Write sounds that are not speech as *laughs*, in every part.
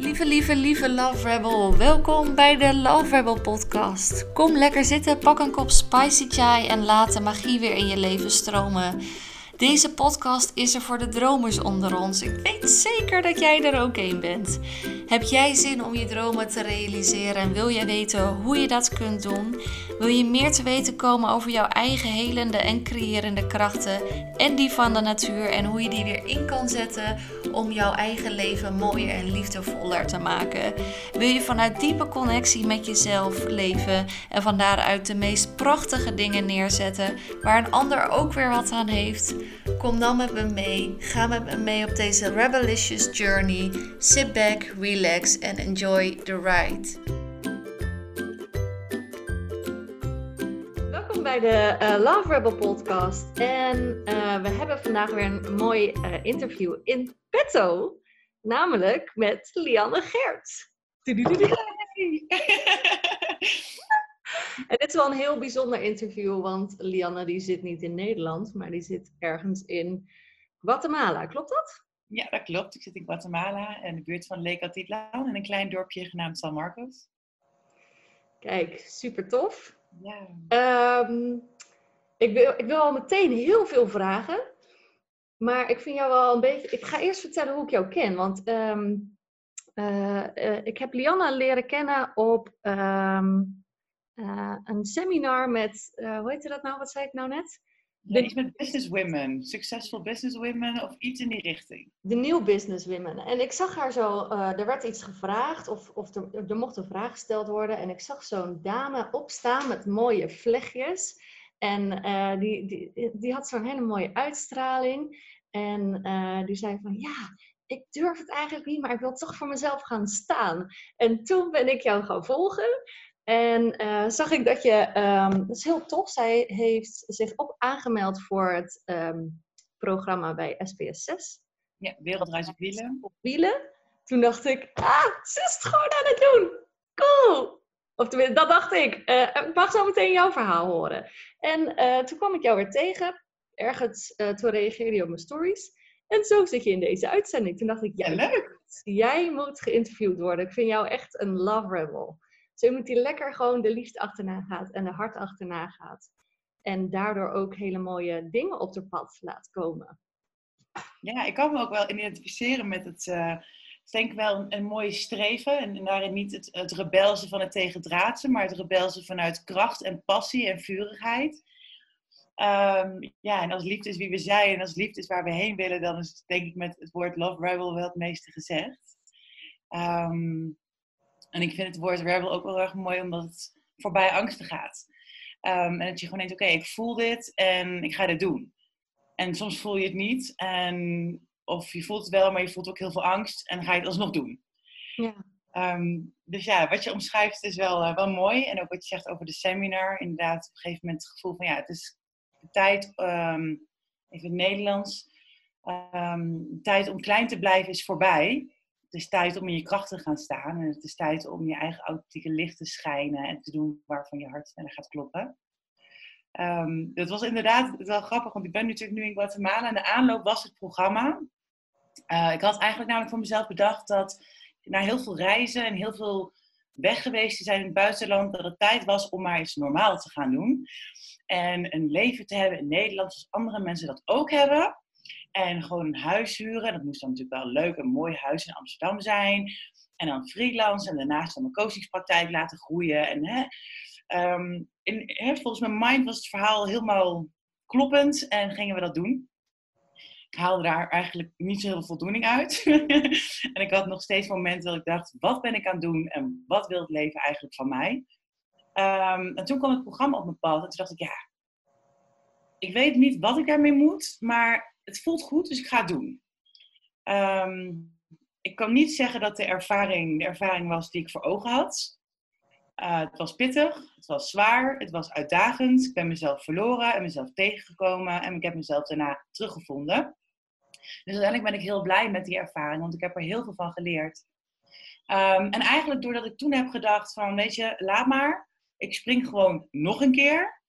Lieve, lieve, lieve Love Rebel, welkom bij de Love Rebel podcast. Kom lekker zitten, pak een kop spicy chai en laat de magie weer in je leven stromen. Deze podcast is er voor de dromers onder ons. Ik weet zeker dat jij er ook een bent. Heb jij zin om je dromen te realiseren en wil jij weten hoe je dat kunt doen? Wil je meer te weten komen over jouw eigen helende en creërende krachten en die van de natuur en hoe je die weer in kan zetten om jouw eigen leven mooier en liefdevoller te maken? Wil je vanuit diepe connectie met jezelf leven en van daaruit de meest prachtige dingen neerzetten waar een ander ook weer wat aan heeft? Kom dan met me mee. Ga met me mee op deze Rebelicious journey. Sit back, relax and enjoy the ride. Welkom bij de uh, Love Rebel podcast. En uh, we hebben vandaag weer een mooi uh, interview in petto. Namelijk met Lianne Gerts. *laughs* En dit is wel een heel bijzonder interview, want Lianne die zit niet in Nederland, maar die zit ergens in Guatemala. Klopt dat? Ja, dat klopt. Ik zit in Guatemala, in de buurt van Lake Atitlán, in een klein dorpje genaamd San Marcos. Kijk, super tof. Ja. Um, ik, wil, ik wil al meteen heel veel vragen, maar ik vind jou wel een beetje... Ik ga eerst vertellen hoe ik jou ken, want um, uh, uh, ik heb Lianne leren kennen op... Um, uh, een seminar met, hoe heette dat nou? Wat zei ik nou net? De, iets met business women, successful business women of iets in die richting. De New Business Women. En ik zag haar zo, uh, er werd iets gevraagd of, of er, er mocht een vraag gesteld worden. En ik zag zo'n dame opstaan met mooie vlechtjes. En die, die, die had zo'n hele mooie uitstraling. En die zei van ja, ik durf het eigenlijk niet, maar ik wil toch voor mezelf gaan staan. En toen ben ik jou gaan volgen. En uh, zag ik dat je, um, dat is heel tof, zij heeft zich ook aangemeld voor het um, programma bij SBS 6. Ja, Wereldreis op wielen. Op wielen. Toen dacht ik, ah, ze is het gewoon aan het doen. Cool. Of tenminste, dat dacht ik. Uh, ik mag zo meteen jouw verhaal horen. En uh, toen kwam ik jou weer tegen. Ergens, toen reageerde je op mijn stories. En zo zit je in deze uitzending. Toen dacht ik, ja, leuk. Jij moet geïnterviewd worden. Ik vind jou echt een love rebel. Zo iemand die lekker gewoon de liefde achterna gaat en de hart achterna gaat. En daardoor ook hele mooie dingen op de pad laat komen. Ja, ik kan me ook wel identificeren met het, uh, denk wel een, mooie streven. En, daarin niet het, het van het tegendraadse, maar het rebelse vanuit kracht en passie en vurigheid. Um, ja, en als liefde is wie we zijn en als liefde is waar we heen willen, dan is het denk ik met het woord love rebel wel het meeste gezegd. Um, en ik vind het woord rebel ook wel erg mooi omdat het voorbij angsten gaat. Um, en dat je gewoon denkt, oké, ik voel dit en ik ga dit doen. En soms voel je het niet. En, of je voelt het wel, maar je voelt ook heel veel angst. En dan ga je het alsnog doen. Ja. Um, dus ja, wat je omschrijft is wel, uh, wel mooi. En ook wat je zegt over de seminar. Inderdaad, op een gegeven moment het gevoel van ja, het is de tijd, um, even in het Nederlands. de tijd om klein te blijven is voorbij het is tijd om in je kracht te gaan staan. En het is tijd om je eigen authentieke licht te schijnen en te doen waarvan je hart sneller gaat kloppen. Um, dat was inderdaad wel grappig, want ik ben natuurlijk nu in Guatemala en de aanloop was het programma. Uh, ik had eigenlijk namelijk voor mezelf bedacht dat na heel veel reizen en heel veel weg geweest te zijn in het buitenland, dat het tijd was om maar eens normaal te gaan doen. En een leven te hebben in Nederland zoals andere mensen dat ook hebben. En gewoon een huis huren. Dat moest dan natuurlijk wel een leuk en mooi huis in Amsterdam zijn. En dan freelance en daarnaast dan mijn coachingspraktijk laten groeien. En hè, um, in, hè, volgens mijn mind was het verhaal helemaal kloppend en gingen we dat doen. Ik haalde daar eigenlijk niet zo heel veel voldoening uit. *laughs* en ik had nog steeds momenten dat ik dacht, wat ben ik aan het doen en wat wil het leven eigenlijk van mij? Um, en toen kwam het programma op mijn pad en toen dacht ik, ja, ik weet niet wat ik daarmee moet, maar het voelt goed, dus ik ga het doen. Ehm, ik kan niet zeggen dat de ervaring de ervaring was die ik voor ogen had. Uh, het was pittig, het was zwaar, het was uitdagend. Ik ben mezelf verloren en mezelf tegengekomen en ik heb mezelf daarna teruggevonden. Dus uiteindelijk ben ik heel blij met die ervaring, want ik heb er heel veel van geleerd. Um, en eigenlijk doordat ik toen heb gedacht van, weet je, laat maar. Ik spring gewoon nog een keer.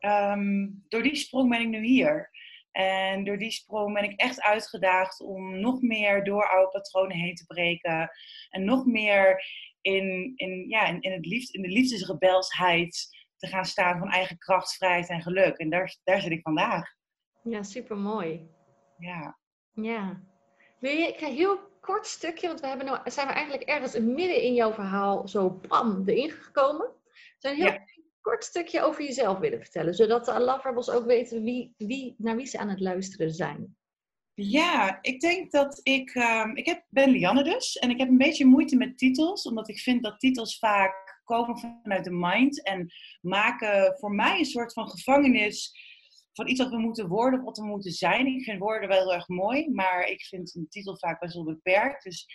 Um, door die sprong ben ik nu hier. En door die sprong ben ik echt uitgedaagd om nog meer door oude patronen heen te breken. En nog meer in, in, ja, in, in, het liefde, in de liefdesrebelsheid te gaan staan van eigen kracht, vrijheid en geluk. En daar, daar zit ik vandaag. Ja, super mooi. Ja. Ja. Wil je, ik ga een heel kort stukje, want we hebben nou, zijn we eigenlijk ergens midden in jouw verhaal zo bam erin gekomen. Zou een heel kort stukje over jezelf willen vertellen, zodat de Love ook weten wie, wie, naar wie ze aan het luisteren zijn? Ja, ik denk dat ik. Um, ik heb, ben Lianne dus. En ik heb een beetje moeite met titels, omdat ik vind dat titels vaak komen vanuit de mind en maken voor mij een soort van gevangenis van iets wat we moeten worden of wat we moeten zijn. Ik vind woorden wel heel erg mooi, maar ik vind een titel vaak best wel beperkt. Dus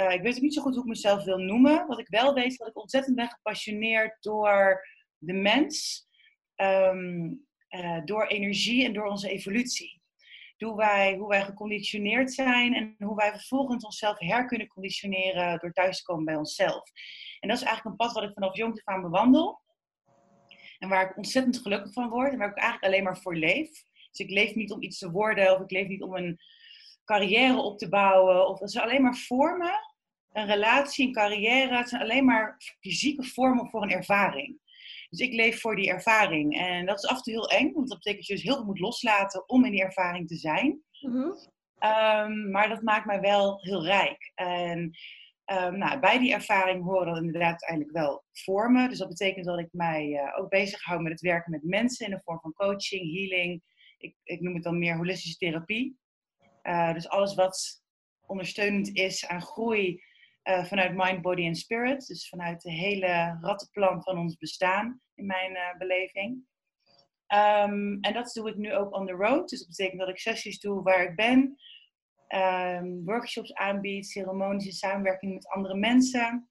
uh, ik weet ook niet zo goed hoe ik mezelf wil noemen. Wat ik wel weet, dat ik ontzettend ben gepassioneerd door de mens, um, uh, door energie en door onze evolutie. Hoe wij, hoe wij geconditioneerd zijn en hoe wij vervolgens onszelf her kunnen conditioneren door thuis te komen bij onszelf. En dat is eigenlijk een pad wat ik vanaf jong af aan bewandel. En waar ik ontzettend gelukkig van word en waar ik eigenlijk alleen maar voor leef. Dus ik leef niet om iets te worden of ik leef niet om een carrière op te bouwen. Of dat is alleen maar vormen. Een relatie, een carrière. Het zijn alleen maar fysieke vormen voor een ervaring. Dus ik leef voor die ervaring. En dat is af en toe heel eng, want dat betekent dat je dus heel veel moet loslaten om in die ervaring te zijn. Mhm. Ehm, maar dat maakt mij wel heel rijk. En um, nou, bij die ervaring horen dan inderdaad uiteindelijk wel vormen. Dus dat betekent dat ik mij uh, ook bezighoud met het werken met mensen in de vorm van coaching, healing. Ik, ik noem het dan meer holistische therapie. Uh, dus alles wat ondersteunend is aan groei uh, vanuit mind, body en spirit. Dus vanuit de hele rattenplan van ons bestaan, in mijn beleving. Um, en dat doe ik nu ook on the road. Dus dat betekent dat ik sessies doe waar ik ben um, workshops aanbiedt, ceremonies in samenwerking met andere mensen.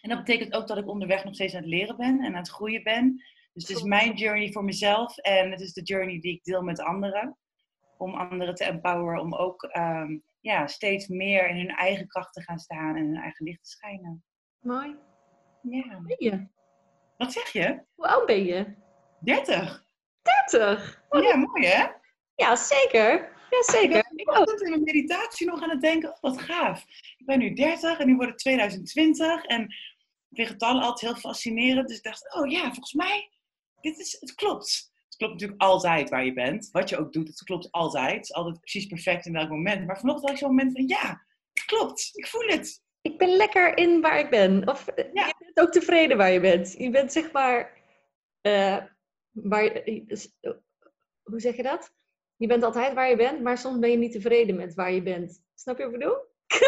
En dat betekent ook dat ik onderweg nog steeds aan het leren ben en aan het groeien ben. Dus het is mijn journey voor mezelf en het is de journey die ik deel met anderen. Om anderen te empoweren om ook um, ja, steeds meer in hun eigen kracht te gaan staan en hun eigen licht te schijnen. Mooi. Ja. Hoe ben je? Wat zeg je? Hoe oud ben je? 30. 30? Ja, mooi hè? Ja, zeker. Ja, zeker. Ik was altijd in mijn meditatie nog aan het denken, oh, wat gaaf. Ik ben nu 30 en nu wordt het 2020 en ik vind getallen altijd heel fascinerend. Dus ik dacht, oh ja, volgens mij, dit is, het klopt. Het klopt natuurlijk altijd waar je bent. Wat je ook doet, het klopt altijd. Het is altijd precies perfect in welk moment. Maar vanochtend had ik zo'n moment van, ja, het klopt. Ik voel het. Ik ben lekker in waar ik ben. Of ja. je bent ook tevreden waar je bent. Je bent zeg maar, uh, waar, hoe zeg je dat? je bent altijd waar je bent, maar soms ben je niet tevreden met waar je bent. Snap je wat ik bedoel?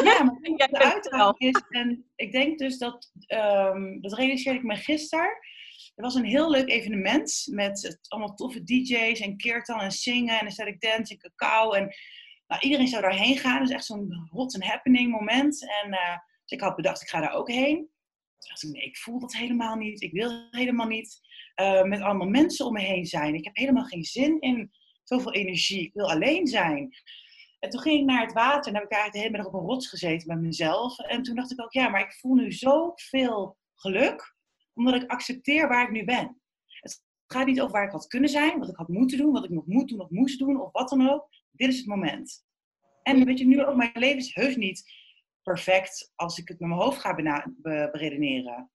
Ja, maar *laughs* de uitdaging is, en ik denk dus dat, um, dat realiseerde ik me gisteren. Er was een heel leuk evenement met allemaal toffe DJ's en keertan en zingen en aesthetic dance en cacao. En nou, iedereen zou daarheen gaan. Dus echt zo'n hot and happening moment. En uh, dus ik had bedacht, ik ga daar ook heen. Toen dacht ik, nee, ik voel dat helemaal niet. Ik wil helemaal niet uh, met allemaal mensen om me heen zijn. Ik heb helemaal geen zin in zoveel energie, ik wil alleen zijn. En toen ging ik naar het water en heb ik eigenlijk de hele middag op een rots gezeten met mezelf. En toen dacht ik ook, ja, maar ik voel nu zoveel geluk, omdat ik accepteer waar ik nu ben. Het gaat niet over waar ik had kunnen zijn, wat ik had moeten doen, wat ik nog moet doen of moest doen of wat dan ook. Dit is het moment. En weet je, nu ook, mijn leven is heus niet perfect als ik het met mijn hoofd ga beredeneren.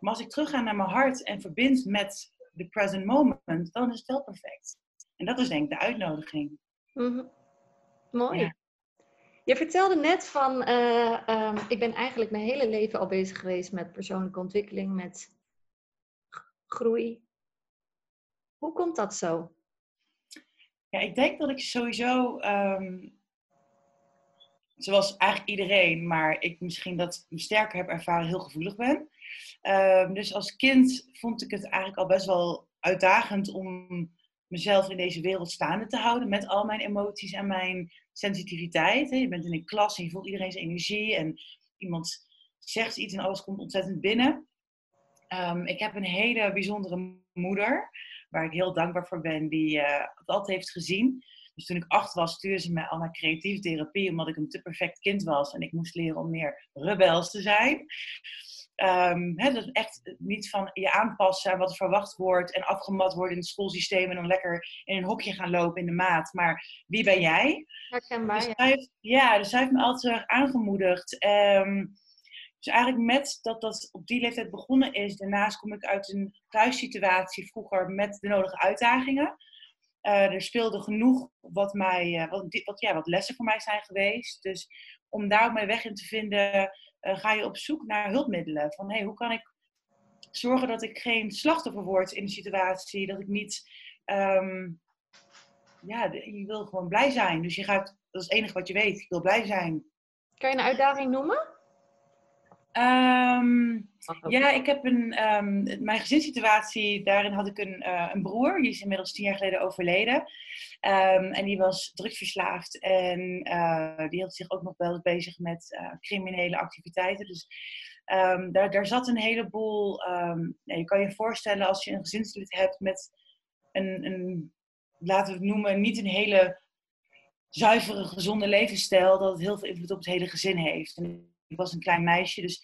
Maar als ik terug ga naar mijn hart en verbind met the present moment, dan is het wel perfect. En dat is denk ik de uitnodiging. Mm Mooi. Je vertelde net van, uh, um, ik ben eigenlijk mijn hele leven al bezig geweest met persoonlijke ontwikkeling, met groei. Hoe komt dat zo? Ja, ik denk dat ik sowieso, um, zoals eigenlijk iedereen, maar ik misschien dat sterker heb ervaren, heel gevoelig ben. Um, dus als kind vond ik het eigenlijk al best wel uitdagend om mezelf in deze wereld staande te houden met al mijn emoties en mijn sensitiviteit. Je bent in een klas en je voelt iedereen zijn energie en iemand zegt iets en alles komt ontzettend binnen. Ehm, ik heb een hele bijzondere moeder, waar ik heel dankbaar voor ben, die uh, het altijd heeft gezien. Dus toen ik acht was, stuurde ze mij al naar creatieve therapie, omdat ik een te perfect kind was en ik moest leren om meer rebels te zijn. Um, he, dus echt niet van je aanpassen aan wat er verwacht wordt en afgemat worden in het schoolsysteem en dan lekker in een hokje gaan lopen in de maat. Maar wie ben jij? Herkenbaar. Dus ja. Heeft, ja, dus zij heeft me altijd aangemoedigd. Um, dus eigenlijk met dat dat op die leeftijd begonnen is, daarnaast kom ik uit een thuissituatie vroeger met de nodige uitdagingen. Uh, er speelde genoeg wat, mij, uh, wat, wat, ja, wat lessen voor mij zijn geweest. Dus om daar mijn weg in te vinden, uh, ga je op zoek naar hulpmiddelen. Van hey, hoe kan ik zorgen dat ik geen slachtoffer word in de situatie, dat ik niet. Um, ja, je wil gewoon blij zijn. Dus je gaat, dat is het enige wat je weet, je wil blij zijn. Kan je een uitdaging noemen? Um, ja, ik heb een, um, mijn gezinssituatie, daarin had ik een, uh, een broer, die is inmiddels tien jaar geleden overleden. Um, en die was drugsverslaafd en uh, die hield zich ook nog wel bezig met uh, criminele activiteiten. Dus daar, daar zat een heleboel, je kan je voorstellen als je een gezinslid hebt met een, een, laten we het noemen, niet een hele zuivere, gezonde levensstijl, dat het heel veel invloed op het hele gezin heeft. En ik was een klein meisje, dus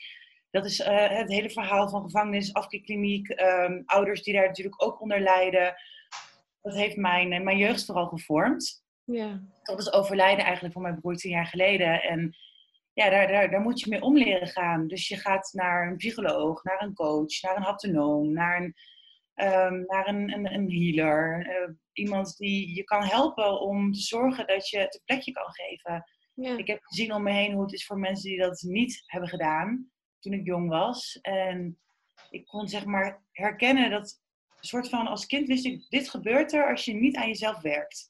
dat is uh, het hele verhaal van gevangenis, afkeerkliniek, um, ouders die daar natuurlijk ook onder lijden. Dat heeft mijn, eh, mijn jeugd vooral gevormd. Ja. Dat was overlijden eigenlijk voor mijn broer tien jaar geleden. En ja, daar, daar, daar moet je mee om leren gaan. Dus je gaat naar een psycholoog, naar een coach, naar een haptonoom, naar een, um, naar een, een, een healer. Uh, iemand die je kan helpen om te zorgen dat je het een plekje kan geven. Ja. Ik heb gezien om me heen hoe het is voor mensen die dat niet hebben gedaan toen ik jong was. En ik kon zeg maar herkennen dat een soort van als kind wist ik, dit gebeurt er als je niet aan jezelf werkt.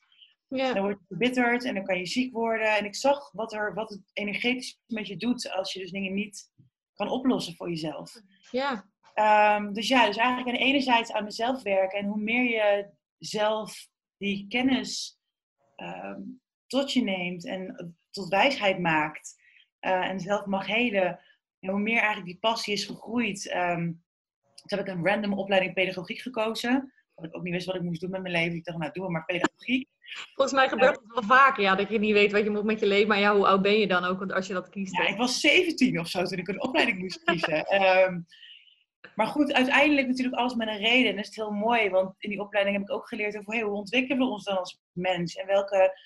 Ja. Dan word je verbitterd en dan kan je ziek worden. En ik zag wat, er, wat het energetisch met je doet als je dus dingen niet kan oplossen voor jezelf. Ja. Um, dus ja, dus eigenlijk aan enerzijds aan mezelf werken. En hoe meer je zelf die kennis um, tot je neemt en tot wijsheid maakt uh, en zelf mag heden, en hoe meer eigenlijk die passie is gegroeid. Um, toen heb ik een random opleiding pedagogiek gekozen. Dat ik ook niet wist wat ik moest doen met mijn leven. Ik dacht, nou, doe maar pedagogiek. Volgens mij gebeurt het wel vaker, ja, dat je niet weet wat je moet met je leven. Maar ja, hoe oud ben je dan ook als je dat kiest? Ja, ik was 17 of zo toen ik een opleiding moest kiezen. um, *laughs* maar goed, uiteindelijk natuurlijk alles met een reden. En dat is heel mooi, want in die opleiding heb ik ook geleerd over hey, hoe ontwikkelen we ons dan als mens? En welke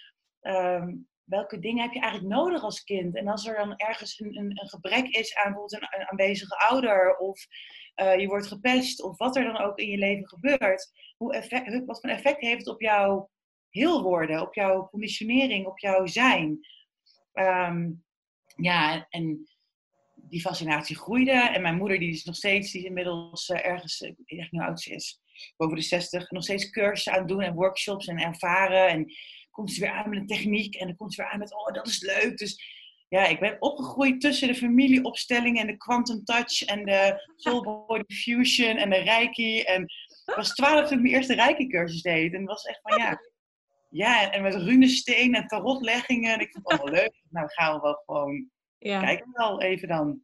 um, welke dingen heb je eigenlijk nodig als kind? En als er dan ergens een, een, een gebrek is aan bijvoorbeeld een, aanwezige ouder, of uh, je wordt gepest, of wat er dan ook in je leven gebeurt, hoe wat voor effect heeft het op jouw heel worden, op jouw conditionering, op jouw zijn? Um, ja, en die fascinatie groeide. En mijn moeder, die is nog steeds, die is inmiddels uh, ergens, ik weet niet hoe oud ze is, boven de 60, nog steeds cursussen aan doen en workshops en ervaren. En komt ze weer aan met een techniek en dan komt ze weer aan met, oh, dat is leuk. Dus ja, ik ben opgegroeid tussen de familieopstelling en de quantum touch en de *laughs* soul body fusion en de reiki. En ik was twaalf toen ik mijn eerste reiki cursus deed. En het was echt van, ja, ja, en met runesteen en tarotleggingen. En ik vond het allemaal leuk. Nou, gaan we wel gewoon ja. kijken wel even dan.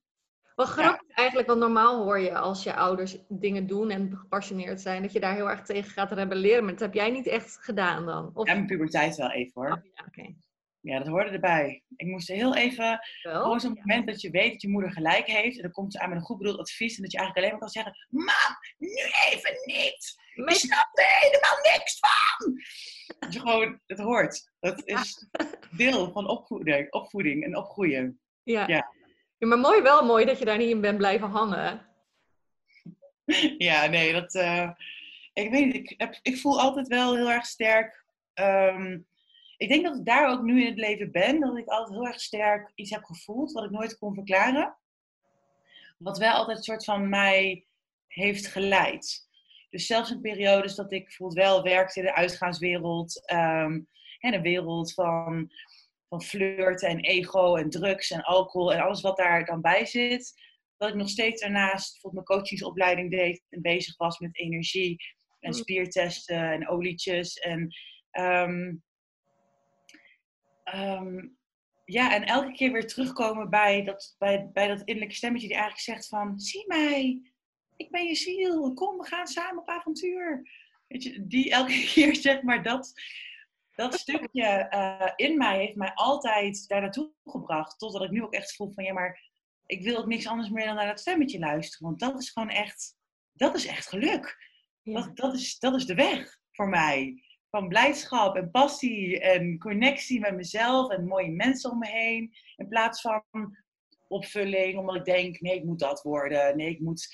Wat grappig ja. eigenlijk, want normaal hoor je als je ouders dingen doen en gepassioneerd zijn, dat je daar heel erg tegen gaat rebelleren. Maar dat heb jij niet echt gedaan dan? Of... Ja, mijn puberteit wel even hoor. Oh, ja, okay. ja, dat hoorde erbij. Ik moest heel even, gewoon zo'n moment dat je weet dat je moeder gelijk heeft. En dan komt ze aan met een goed bedoeld advies. En dat je eigenlijk alleen maar kan zeggen, mam, nu even niet. Ik snap er helemaal niks van. Dat gewoon, het hoort. Dat is deel van opvoeding, opvoeding en opgroeien. Ja. ja. Maar mooi wel mooi dat je daar niet in bent blijven hangen. Ja, nee, dat. Uh, ik weet niet, ik, ik voel altijd wel heel erg sterk. Um, ik denk dat ik daar ook nu in het leven ben, dat ik altijd heel erg sterk iets heb gevoeld wat ik nooit kon verklaren. Wat wel altijd een soort van mij heeft geleid. Dus zelfs in periodes dat ik bijvoorbeeld wel werkte in de uitgaanswereld. Um, en een wereld van van flirten en ego en drugs en alcohol en alles wat daar dan bij zit. Dat ik nog steeds daarnaast bijvoorbeeld mijn coachingsopleiding deed en bezig was met energie en mm. spiertesten en olietjes. En, um, um, ja, en elke keer weer terugkomen bij dat, bij, bij dat innerlijke stemmetje die eigenlijk zegt van... Zie mij, ik ben je ziel, kom, we gaan samen op avontuur. Weet je, die elke *laughs* keer zeg maar dat dat stukje eh, in mij heeft mij altijd daar naartoe gebracht. Totdat ik nu ook echt voel van ja, maar ik wil ook niks anders meer dan naar dat stemmetje luisteren. Want dat is gewoon echt, dat is echt geluk. Dat, dat, is, dat is de weg voor mij. Van blijdschap en passie en connectie met mezelf en mooie mensen om me heen. In plaats van opvulling, omdat ik denk, nee, ik moet dat worden. Nee, ik moet,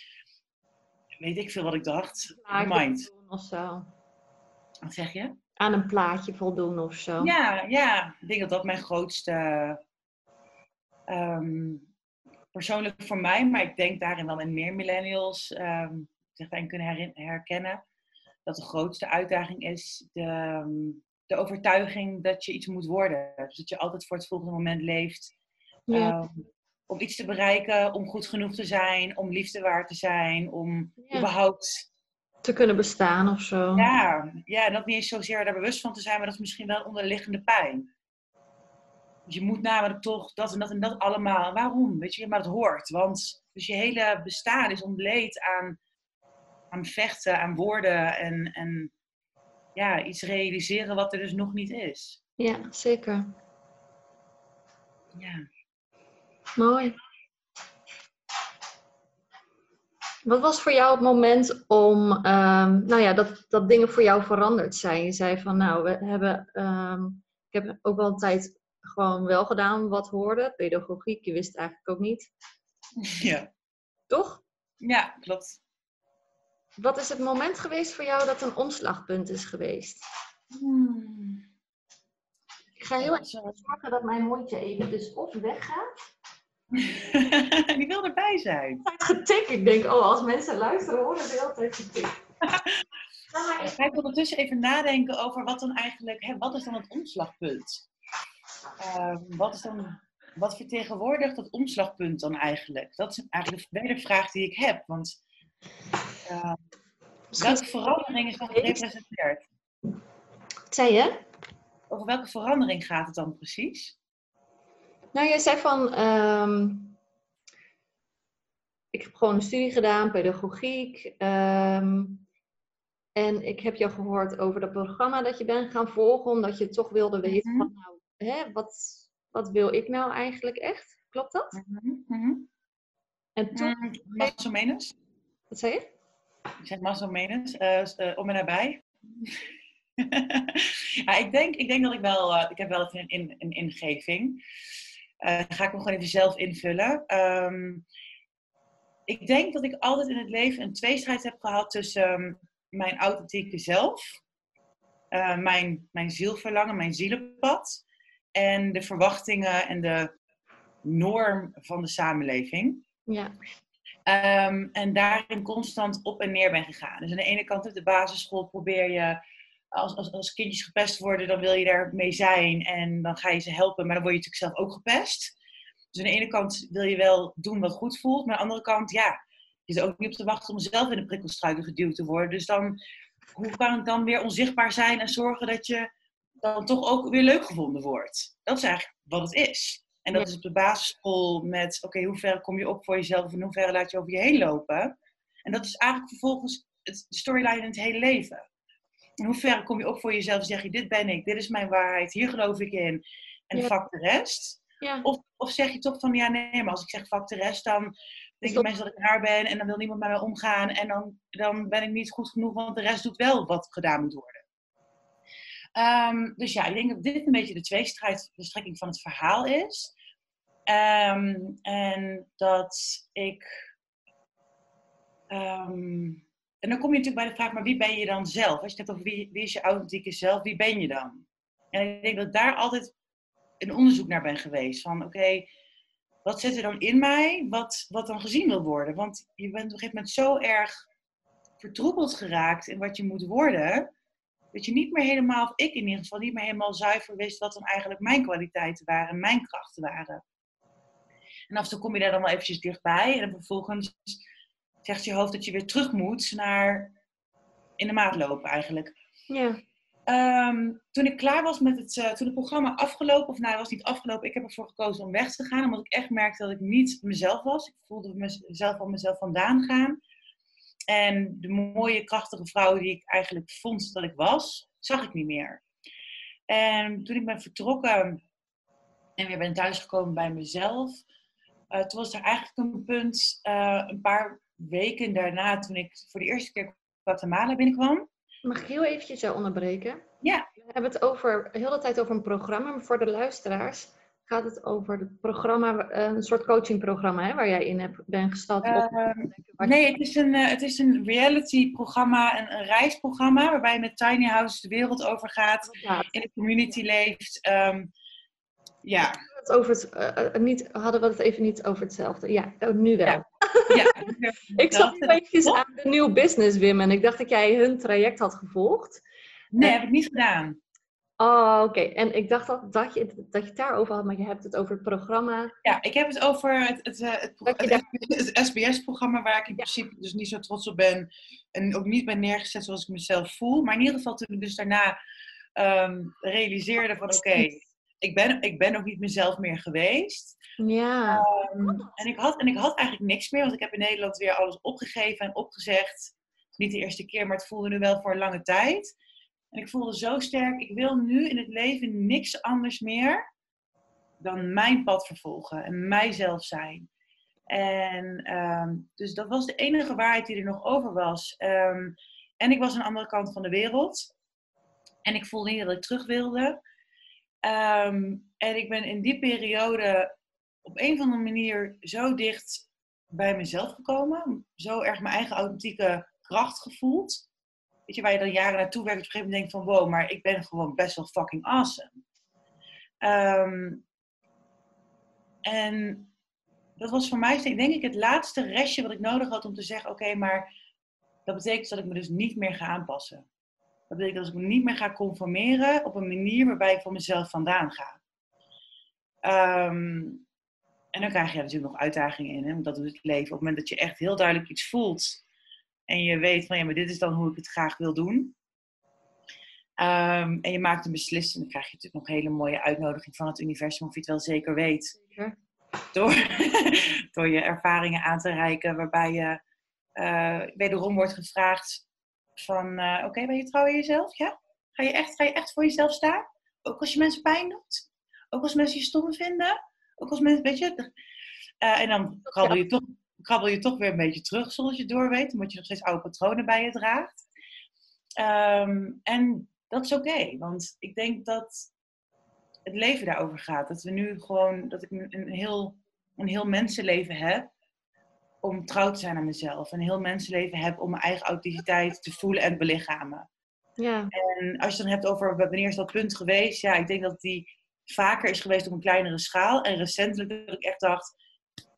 weet ik veel wat ik dacht. Mind. Of zo. Wat zeg je? Aan een plaatje voldoen of zo. Ja, ja. Ik denk dat dat mijn grootste... Ehm, persoonlijk voor mij, maar ik denk daarin wel in meer millennials um, zich daarin kunnen herkennen. Dat de grootste uitdaging is de, ehm, de overtuiging dat je iets moet worden. Dus dat je altijd voor het volgende moment leeft. Ja om iets te bereiken, om goed genoeg te zijn, om liefde waard te zijn, om überhaupt te kunnen bestaan of zo. Ja, ja, en dat niet eens zozeer daar bewust van te zijn, maar dat is misschien wel onderliggende pijn. Dus je moet namelijk toch dat en dat en dat allemaal. Waarom? Weet je, maar het hoort. Want dus je hele bestaan is ontleed aan, aan vechten, aan woorden en, en ja, iets realiseren wat er dus nog niet is. Ja, zeker. Ja. Mooi. Wat was voor jou het moment om, um, nou ja, dat, dat dingen voor jou veranderd zijn? Je zei van, nou, we hebben, um, ik heb ook wel een tijd gewoon wel gedaan wat hoorde. Pedagogiek, je wist eigenlijk ook niet. Ja. Toch? Ja, klopt. Wat is het moment geweest voor jou dat een omslagpunt is geweest? Hmm. Ik ga heel erg zorgen dat mijn hondje even dus of weggaat. *laughs* die wil erbij zijn. Het getik. Ik denk, oh, als mensen luisteren, horen die altijd getik. *laughs* Ik ga ondertussen even nadenken over wat dan eigenlijk, hè, wat is dan het omslagpunt? Uh, wat, is dan, wat vertegenwoordigt dat omslagpunt dan eigenlijk? Dat is eigenlijk de tweede vraag die ik heb. Want uh, welke verandering is dan gerepresenteerd? Wat zei je? Over welke verandering gaat het dan precies? Nou, jij zei van, ehm, ik heb gewoon een studie gedaan, pedagogiek. Ehm, en ik heb jou gehoord over dat programma dat je bent gaan volgen, omdat je toch wilde weten mhm. van, nou, hè, wat, wat wil ik nou eigenlijk echt? Klopt dat? Mm -hmm. En toen... Mm, Wat zei je? Ik zeg Massomenus, uh, uh, om en nabij. *laughs* ja, ik denk, ik denk dat ik wel, uh, ik heb wel een, een, een ingeving. Uh, ga ik hem gewoon even zelf invullen. Ehm, ik denk dat ik altijd in het leven een tweestrijd heb gehad tussen ehm, mijn authentieke zelf, uh, mijn, mijn zielverlangen, mijn zielenpad en de verwachtingen en de norm van de samenleving. Ja. Um, en daarin constant op en neer ben gegaan. Dus aan de ene kant op de basisschool probeer je als, als, als kindjes gepest worden, dan wil je daar mee zijn en dan ga je ze helpen, maar dan word je natuurlijk zelf ook gepest. Dus aan de ene kant wil je wel doen wat goed voelt, maar aan de andere kant, ja, je zit ook niet op te wachten om zelf in de prikkelstruiken geduwd te worden. Dus dan, hoe kan het dan weer onzichtbaar zijn en zorgen dat je dan toch ook weer leuk gevonden wordt? Dat is eigenlijk wat het is. En dat is op de basisschool met, oké, hoe ver kom je op voor jezelf en hoe ver laat je over je heen lopen? En dat is eigenlijk vervolgens het, de storyline in het hele leven. In hoeverre kom je op voor jezelf en zeg je, dit ben ik, dit is mijn waarheid, hier geloof ik in. En ja. fuck de rest. Ja. Of, of zeg je toch van, ja nee, maar als ik zeg fuck de rest, dan denken mensen dat ik raar ben en dan wil niemand met mij omgaan. En dan, dan ben ik niet goed genoeg, want de rest doet wel wat gedaan moet worden. Um, dus ja, ik denk dat dit een beetje de tweestrijd, de strekking van het verhaal is. Um, en dat ik um, en dan kom je natuurlijk bij de vraag, maar wie ben je dan zelf? Als je het hebt over wie, wie is je authentieke zelf, wie ben je dan? En ik denk dat daar altijd een onderzoek naar ben geweest. Van oké, wat zit er dan in mij, wat, wat dan gezien wil worden? Want je bent op een gegeven moment zo erg vertroebeld geraakt in wat je moet worden, dat je niet meer helemaal, of ik in ieder geval, niet meer helemaal zuiver wist wat dan eigenlijk mijn kwaliteiten waren, mijn krachten waren. En af en toe kom je daar dan wel eventjes dichtbij en vervolgens zegt je hoofd dat je weer terug moet naar in de maat lopen eigenlijk. Ja. Um, toen ik klaar was met het, uh, toen het programma afgelopen, of nou, het was niet afgelopen, ik heb ervoor gekozen om weg te gaan, omdat ik echt merkte dat ik niet mezelf was. Ik voelde mezelf van mezelf vandaan gaan. En de mooie, krachtige vrouw die ik eigenlijk vond dat ik was, zag ik niet meer. En toen ik ben vertrokken en weer ben thuisgekomen bij mezelf, uh, toen was er eigenlijk een punt, uh, een paar weken daarna, toen ik voor de eerste keer Guatemala binnenkwam. Mag ik heel eventjes jou onderbreken? Ja. We hebben het over, de hele tijd over een programma, maar voor de luisteraars gaat het over het programma, eh, een soort coachingprogramma hè, waar jij in hebt, bent gestapt? Uh, nee, het is een, uh, het is een reality-programma, een, een, reisprogramma waarbij je met tiny houses de wereld over gaat, in de community leeft. Um, ja. Het over het, uh, niet, hadden we het even niet over hetzelfde? Ja, oh, nu wel. Ja. Ja *laughs* ik zat een beetje aan de New Business Women. Ik dacht dat jij hun traject had gevolgd. Nee, heb ik niet gedaan. Oh, oké. En ik dacht dat, dat, je, dat je het daarover had, maar je hebt het over het programma. Ja, ik heb het over het, het, het, het, het SBS-programma waar ik in principe dus niet zo trots op ben. En ook niet ben neergezet zoals ik mezelf voel. Maar in ieder geval toen ik dus daarna um, realiseerde van oké, ik, ben, ik ben ook niet mezelf meer geweest. Ja. Um, en, ik had, en ik had eigenlijk niks meer, want ik heb in Nederland weer alles opgegeven en opgezegd. Niet de eerste keer, maar het voelde nu wel voor een lange tijd. En ik voelde zo sterk, ik wil nu in het leven niks anders meer dan mijn pad vervolgen en mijzelf zijn. En um, dus dat was de enige waarheid die er nog over was. Um, en ik was aan de andere kant van de wereld. En ik voelde niet dat ik terug wilde. Um, en ik ben in die periode op een of andere manier zo dicht bij mezelf gekomen. Zo erg mijn eigen authentieke kracht gevoeld weet je, waar je dan jaren naartoe werkt, op een gegeven moment denkt van wow, maar ik ben gewoon best wel fucking awesome. Um, en dat was voor mij, denk ik, het laatste restje wat ik nodig had om te zeggen, oké, maar dat betekent dat ik me dus niet meer ga aanpassen. Dat betekent dat ik me niet meer ga conformeren op een manier waarbij ik van mezelf vandaan ga. Um, en dan krijg je natuurlijk nog uitdagingen in, hè? want dat het leven. Op het moment dat je echt heel duidelijk iets voelt en je weet van ja, maar dit is dan hoe ik het graag wil doen. Um, en je maakt een beslissing, dan krijg je natuurlijk nog een hele mooie uitnodiging van het universum, of je het wel zeker weet. Zeker. Door, *laughs* door je ervaringen aan te reiken, waarbij je uh, wederom wordt gevraagd van, uh, oké, ben je trouw in jezelf? Ja? Ga je, echt, ga je echt voor jezelf staan? Ook als je mensen pijn doet? Ook als mensen je stom vinden? Ook als mensen, weet je... Uh, en dan krabbel je toch krabbel je toch weer een beetje terug zoals je door weet, omdat je nog steeds oude patronen bij je draagt. Um, en dat is oké, want ik denk dat het leven daarover gaat. Dat we nu gewoon, dat ik een heel, een heel mensenleven heb om trouw te zijn aan mezelf. Een heel mensenleven heb om mijn eigen authenticiteit te voelen en belichamen. Ja. En als je dan hebt over wanneer is dat punt geweest, ja, ik denk dat die vaker is geweest op een kleinere schaal. En recentelijk dat ik echt dacht,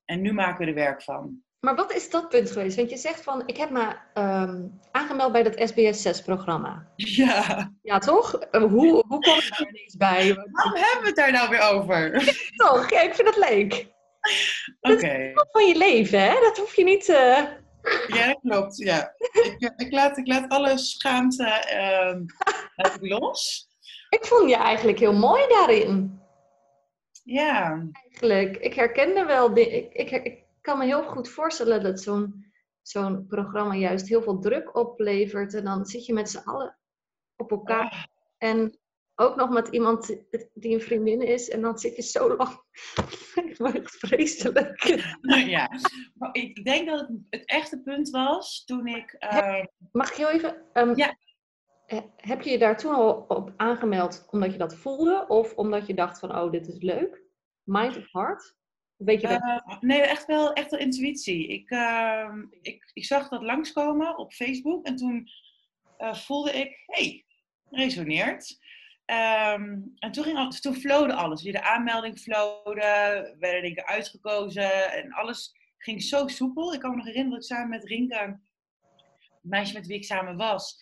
en nu maken we er werk van. Maar wat is dat punt geweest? Want je zegt van, ik heb me um, aangemeld bij dat SBS6-programma. Ja. Ja, toch? Uh, hoe, hoe kom ik daar ineens bij? Waarom hebben we het daar nou weer over? toch, ja, ik vind het leuk. Oké. Okay. Is van je leven, hè? Dat hoef je niet... Uh... Ja, dat klopt, ja. ik, ik, laat, ik laat alle schaamte *laughs* uh, los. Ik vond je eigenlijk heel mooi daarin. Ja. Eigenlijk, ik herkende wel, ik, ik, ik kan me heel goed voorstellen dat zo'n zo'n programma juist heel veel druk oplevert. En dan zit je met z'n allen op elkaar. Oh. En ook nog met iemand die een vriendin is. En dan zit je zo lang. *laughs* echt vreselijk. Ja, maar ik denk dat het het echte punt was toen ik. Uh... Mag ik heel even? Um, ja. Heb je je daar toen al op aangemeld omdat je dat voelde? Of omdat je dacht van, oh, dit is leuk? Mind of heart? Weet je dat? Uh, nee, echt wel, echt wel intuïtie. Ik, uh, ik, ik zag dat langskomen op Facebook en toen uh, voelde ik, hey, resoneert. Um, en toen, ging alles, toen flowde alles. De aanmelding flowde, werden dingen uitgekozen en alles ging zo soepel. Ik kan me nog herinneren dat ik samen met Rinka, het meisje met wie ik samen was,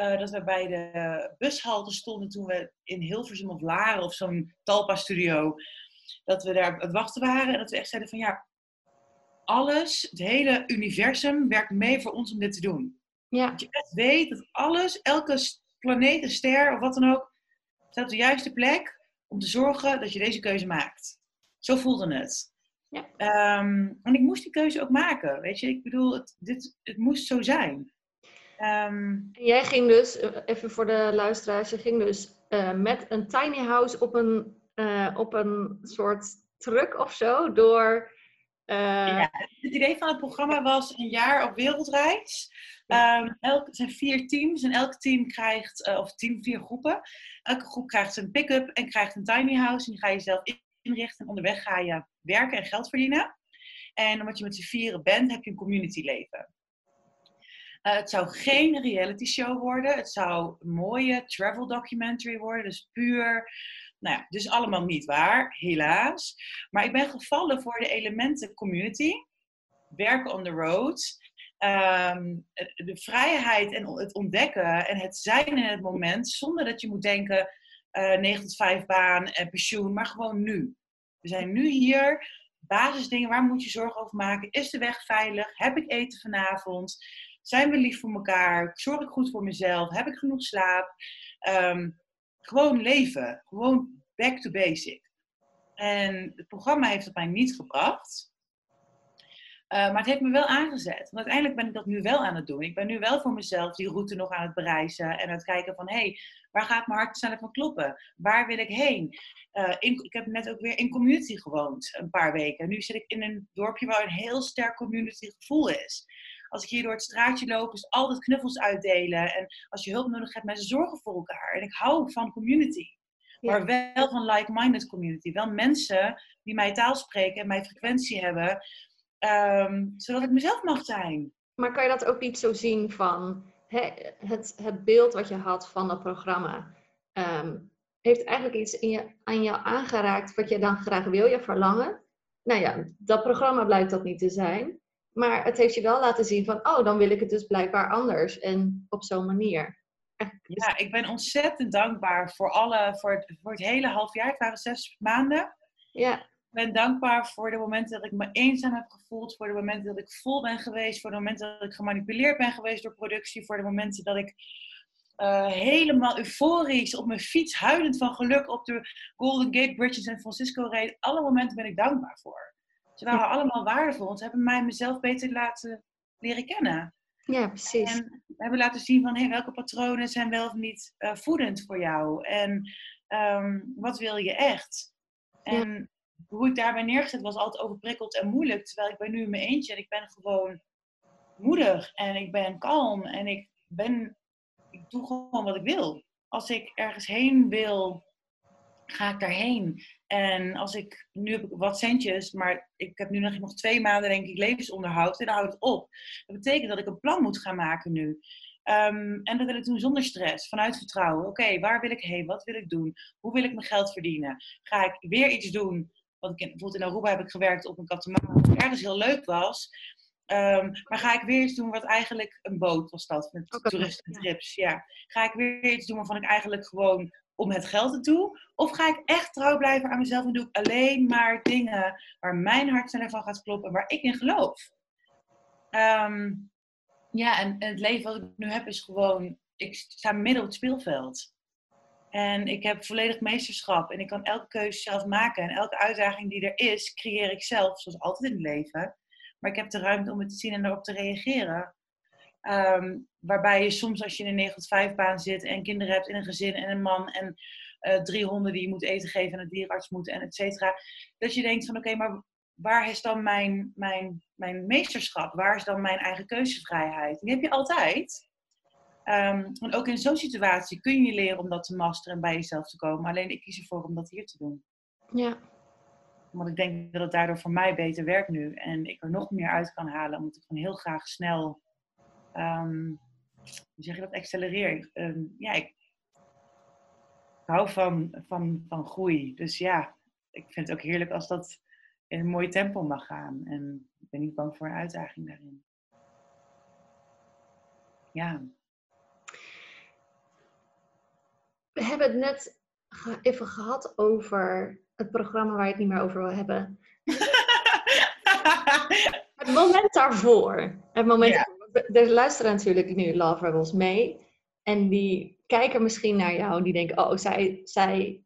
uh, dat we bij de bushalte stonden toen we in Hilversum of Laren of zo'n Talpa-studio dat we daar aan het wachten waren en dat we echt zeiden van ja, alles, het hele universum werkt mee voor ons om dit te doen. Ja. Dat je echt weet dat alles, elke planeet, een ster of wat dan ook, staat op de juiste plek om te zorgen dat je deze keuze maakt. Zo voelde het. Ja. Um, en ik moest die keuze ook maken. Weet je, ik bedoel, het, dit, het moest zo zijn. Um, en jij ging dus, even voor de luisteraars, je ging dus eh, met een tiny house op een, uh, op een soort truck of zo door. Ja, het idee van het programma was een jaar op wereldreis. Um, elk, het zijn vier teams en elk team krijgt, of team vier groepen. Elke groep krijgt een pick-up en krijgt een tiny house. En die ga je zelf inrichten. En onderweg ga je werken en geld verdienen. En omdat je met z'n vieren bent, heb je een community leven. Uh, het zou geen reality show worden. Het zou een mooie travel documentary worden. Dus puur. Nou ja, dus allemaal niet waar, helaas. Maar ik ben gevallen voor de elementen community. Werken on the road. Ehm, de vrijheid en het ontdekken en het zijn in het moment. Zonder dat je moet denken uh, 9 tot 5 baan en pensioen. Maar gewoon nu. We zijn nu hier. Basisdingen, waar moet je zorgen over maken? Is de weg veilig? Heb ik eten vanavond? Zijn we lief voor elkaar? Zorg ik goed voor mezelf? Heb ik genoeg slaap? Ehm, gewoon leven. Gewoon back to basic. En het programma heeft het mij niet gebracht. Uh, maar het heeft me wel aangezet. Want uiteindelijk ben ik dat nu wel aan het doen. Ik ben nu wel voor mezelf die route nog aan het bereizen. En aan het kijken van, hé, hey, waar gaat mijn hart sneller van kloppen? Waar wil ik heen? Uh, in, ik heb net ook weer in community gewoond, een paar weken. Nu zit ik in een dorpje waar een heel sterk community gevoel is. Als ik hier door het straatje loop, is altijd knuffels uitdelen. En als je hulp nodig hebt, mensen zorgen voor elkaar. En ik hou van community. Maar wel van like-minded community. Wel mensen die mijn taal spreken en mijn frequentie hebben. Ehm, zodat ik mezelf mag zijn. Maar kan je dat ook niet zo zien van het, het beeld wat je had van dat programma? Ehm, heeft eigenlijk iets in je, aan jou aangeraakt wat je dan graag wil, je verlangen? Nou ja, dat programma blijkt dat niet te zijn. Maar het heeft je wel laten zien van, oh, dan wil ik het dus blijkbaar anders en op zo'n manier. Ja, ik ben ontzettend dankbaar voor, alle, voor, het, voor het hele half jaar. Het waren zes maanden. Ja. Ik ben dankbaar voor de momenten dat ik me eenzaam heb gevoeld. Voor de momenten dat ik vol ben geweest. Voor de momenten dat ik gemanipuleerd ben geweest door productie. Voor de momenten dat ik uh, helemaal euforisch op mijn fiets, huilend van geluk op de Golden Gate Bridge in San Francisco reed. Alle momenten ben ik dankbaar voor. Ze waren allemaal waardevol. Ze hebben mij mezelf beter laten leren kennen. Ja, precies. En we hebben laten zien van hey, welke patronen zijn wel of niet uh, voedend voor jou. En um, wat wil je echt? En hoe ik daarbij neergezet was altijd overprikkeld en moeilijk. Terwijl ik ben nu in mijn eentje en ik ben gewoon moedig en ik ben kalm en ik ben, ik doe gewoon wat ik wil. Als ik ergens heen wil, ga ik daarheen. En als ik, nu heb ik wat centjes, maar ik heb nu nog, nog twee maanden denk ik levensonderhoud en dan houdt het op. Dat betekent dat ik een plan moet gaan maken nu. Um, en dat wil ik doen zonder stress, vanuit vertrouwen. Oké, waar wil ik heen? Wat wil ik doen? Hoe wil ik mijn geld verdienen? Ga ik weer iets doen? Want ik, bijvoorbeeld in Aruba heb ik gewerkt op een katamaran, wat ergens heel leuk was. Um, maar ga ik weer iets doen wat eigenlijk een boot was dat, met okay, toeristentrips. Ja. Ga ik weer iets doen waarvan ik eigenlijk gewoon om het geld te doen? Of ga ik echt trouw blijven aan mezelf en doe ik alleen maar dingen waar mijn hart sneller van gaat kloppen, waar ik in geloof? Um, ja, en, en, het leven wat ik nu heb is gewoon, ik sta midden op het speelveld. En ik heb volledig meesterschap en ik kan elke keuze zelf maken. En elke uitdaging die er is, creëer ik zelf, zoals altijd in het leven. Maar ik heb de ruimte om het te zien en erop te reageren. Um, waarbij je soms als je in een 9 tot 5 baan zit en kinderen hebt in een gezin en een man en uh, drie honden die je moet eten geven en een dierenarts moet en et cetera. Dat je denkt van oké, okay, maar waar is dan mijn, mijn, mijn meesterschap? Waar is dan mijn eigen keuzevrijheid? Die heb je altijd. Um, en ook in zo'n situatie kun je leren om dat te masteren en bij jezelf te komen. Alleen ik kies ervoor om dat hier te doen. Ja. Want ik denk dat het daardoor voor mij beter werkt nu. En ik er nog meer uit kan halen. Omdat ik gewoon heel graag snel um, hoe zeg je dat, accelereer. Uh, ja, ik hou van, van, van groei. Dus ja, ik vind het ook heerlijk als dat in een mooi tempo mag gaan. En ik ben niet bang voor een uitdaging daarin. Ja. We hebben het net even gehad over het programma waar je het niet meer over wil hebben. *laughs* het moment daarvoor. Het moment ja er luisteren natuurlijk nu Love Rebels mee. En die kijken misschien naar jou. Die denken, oh, zij, zij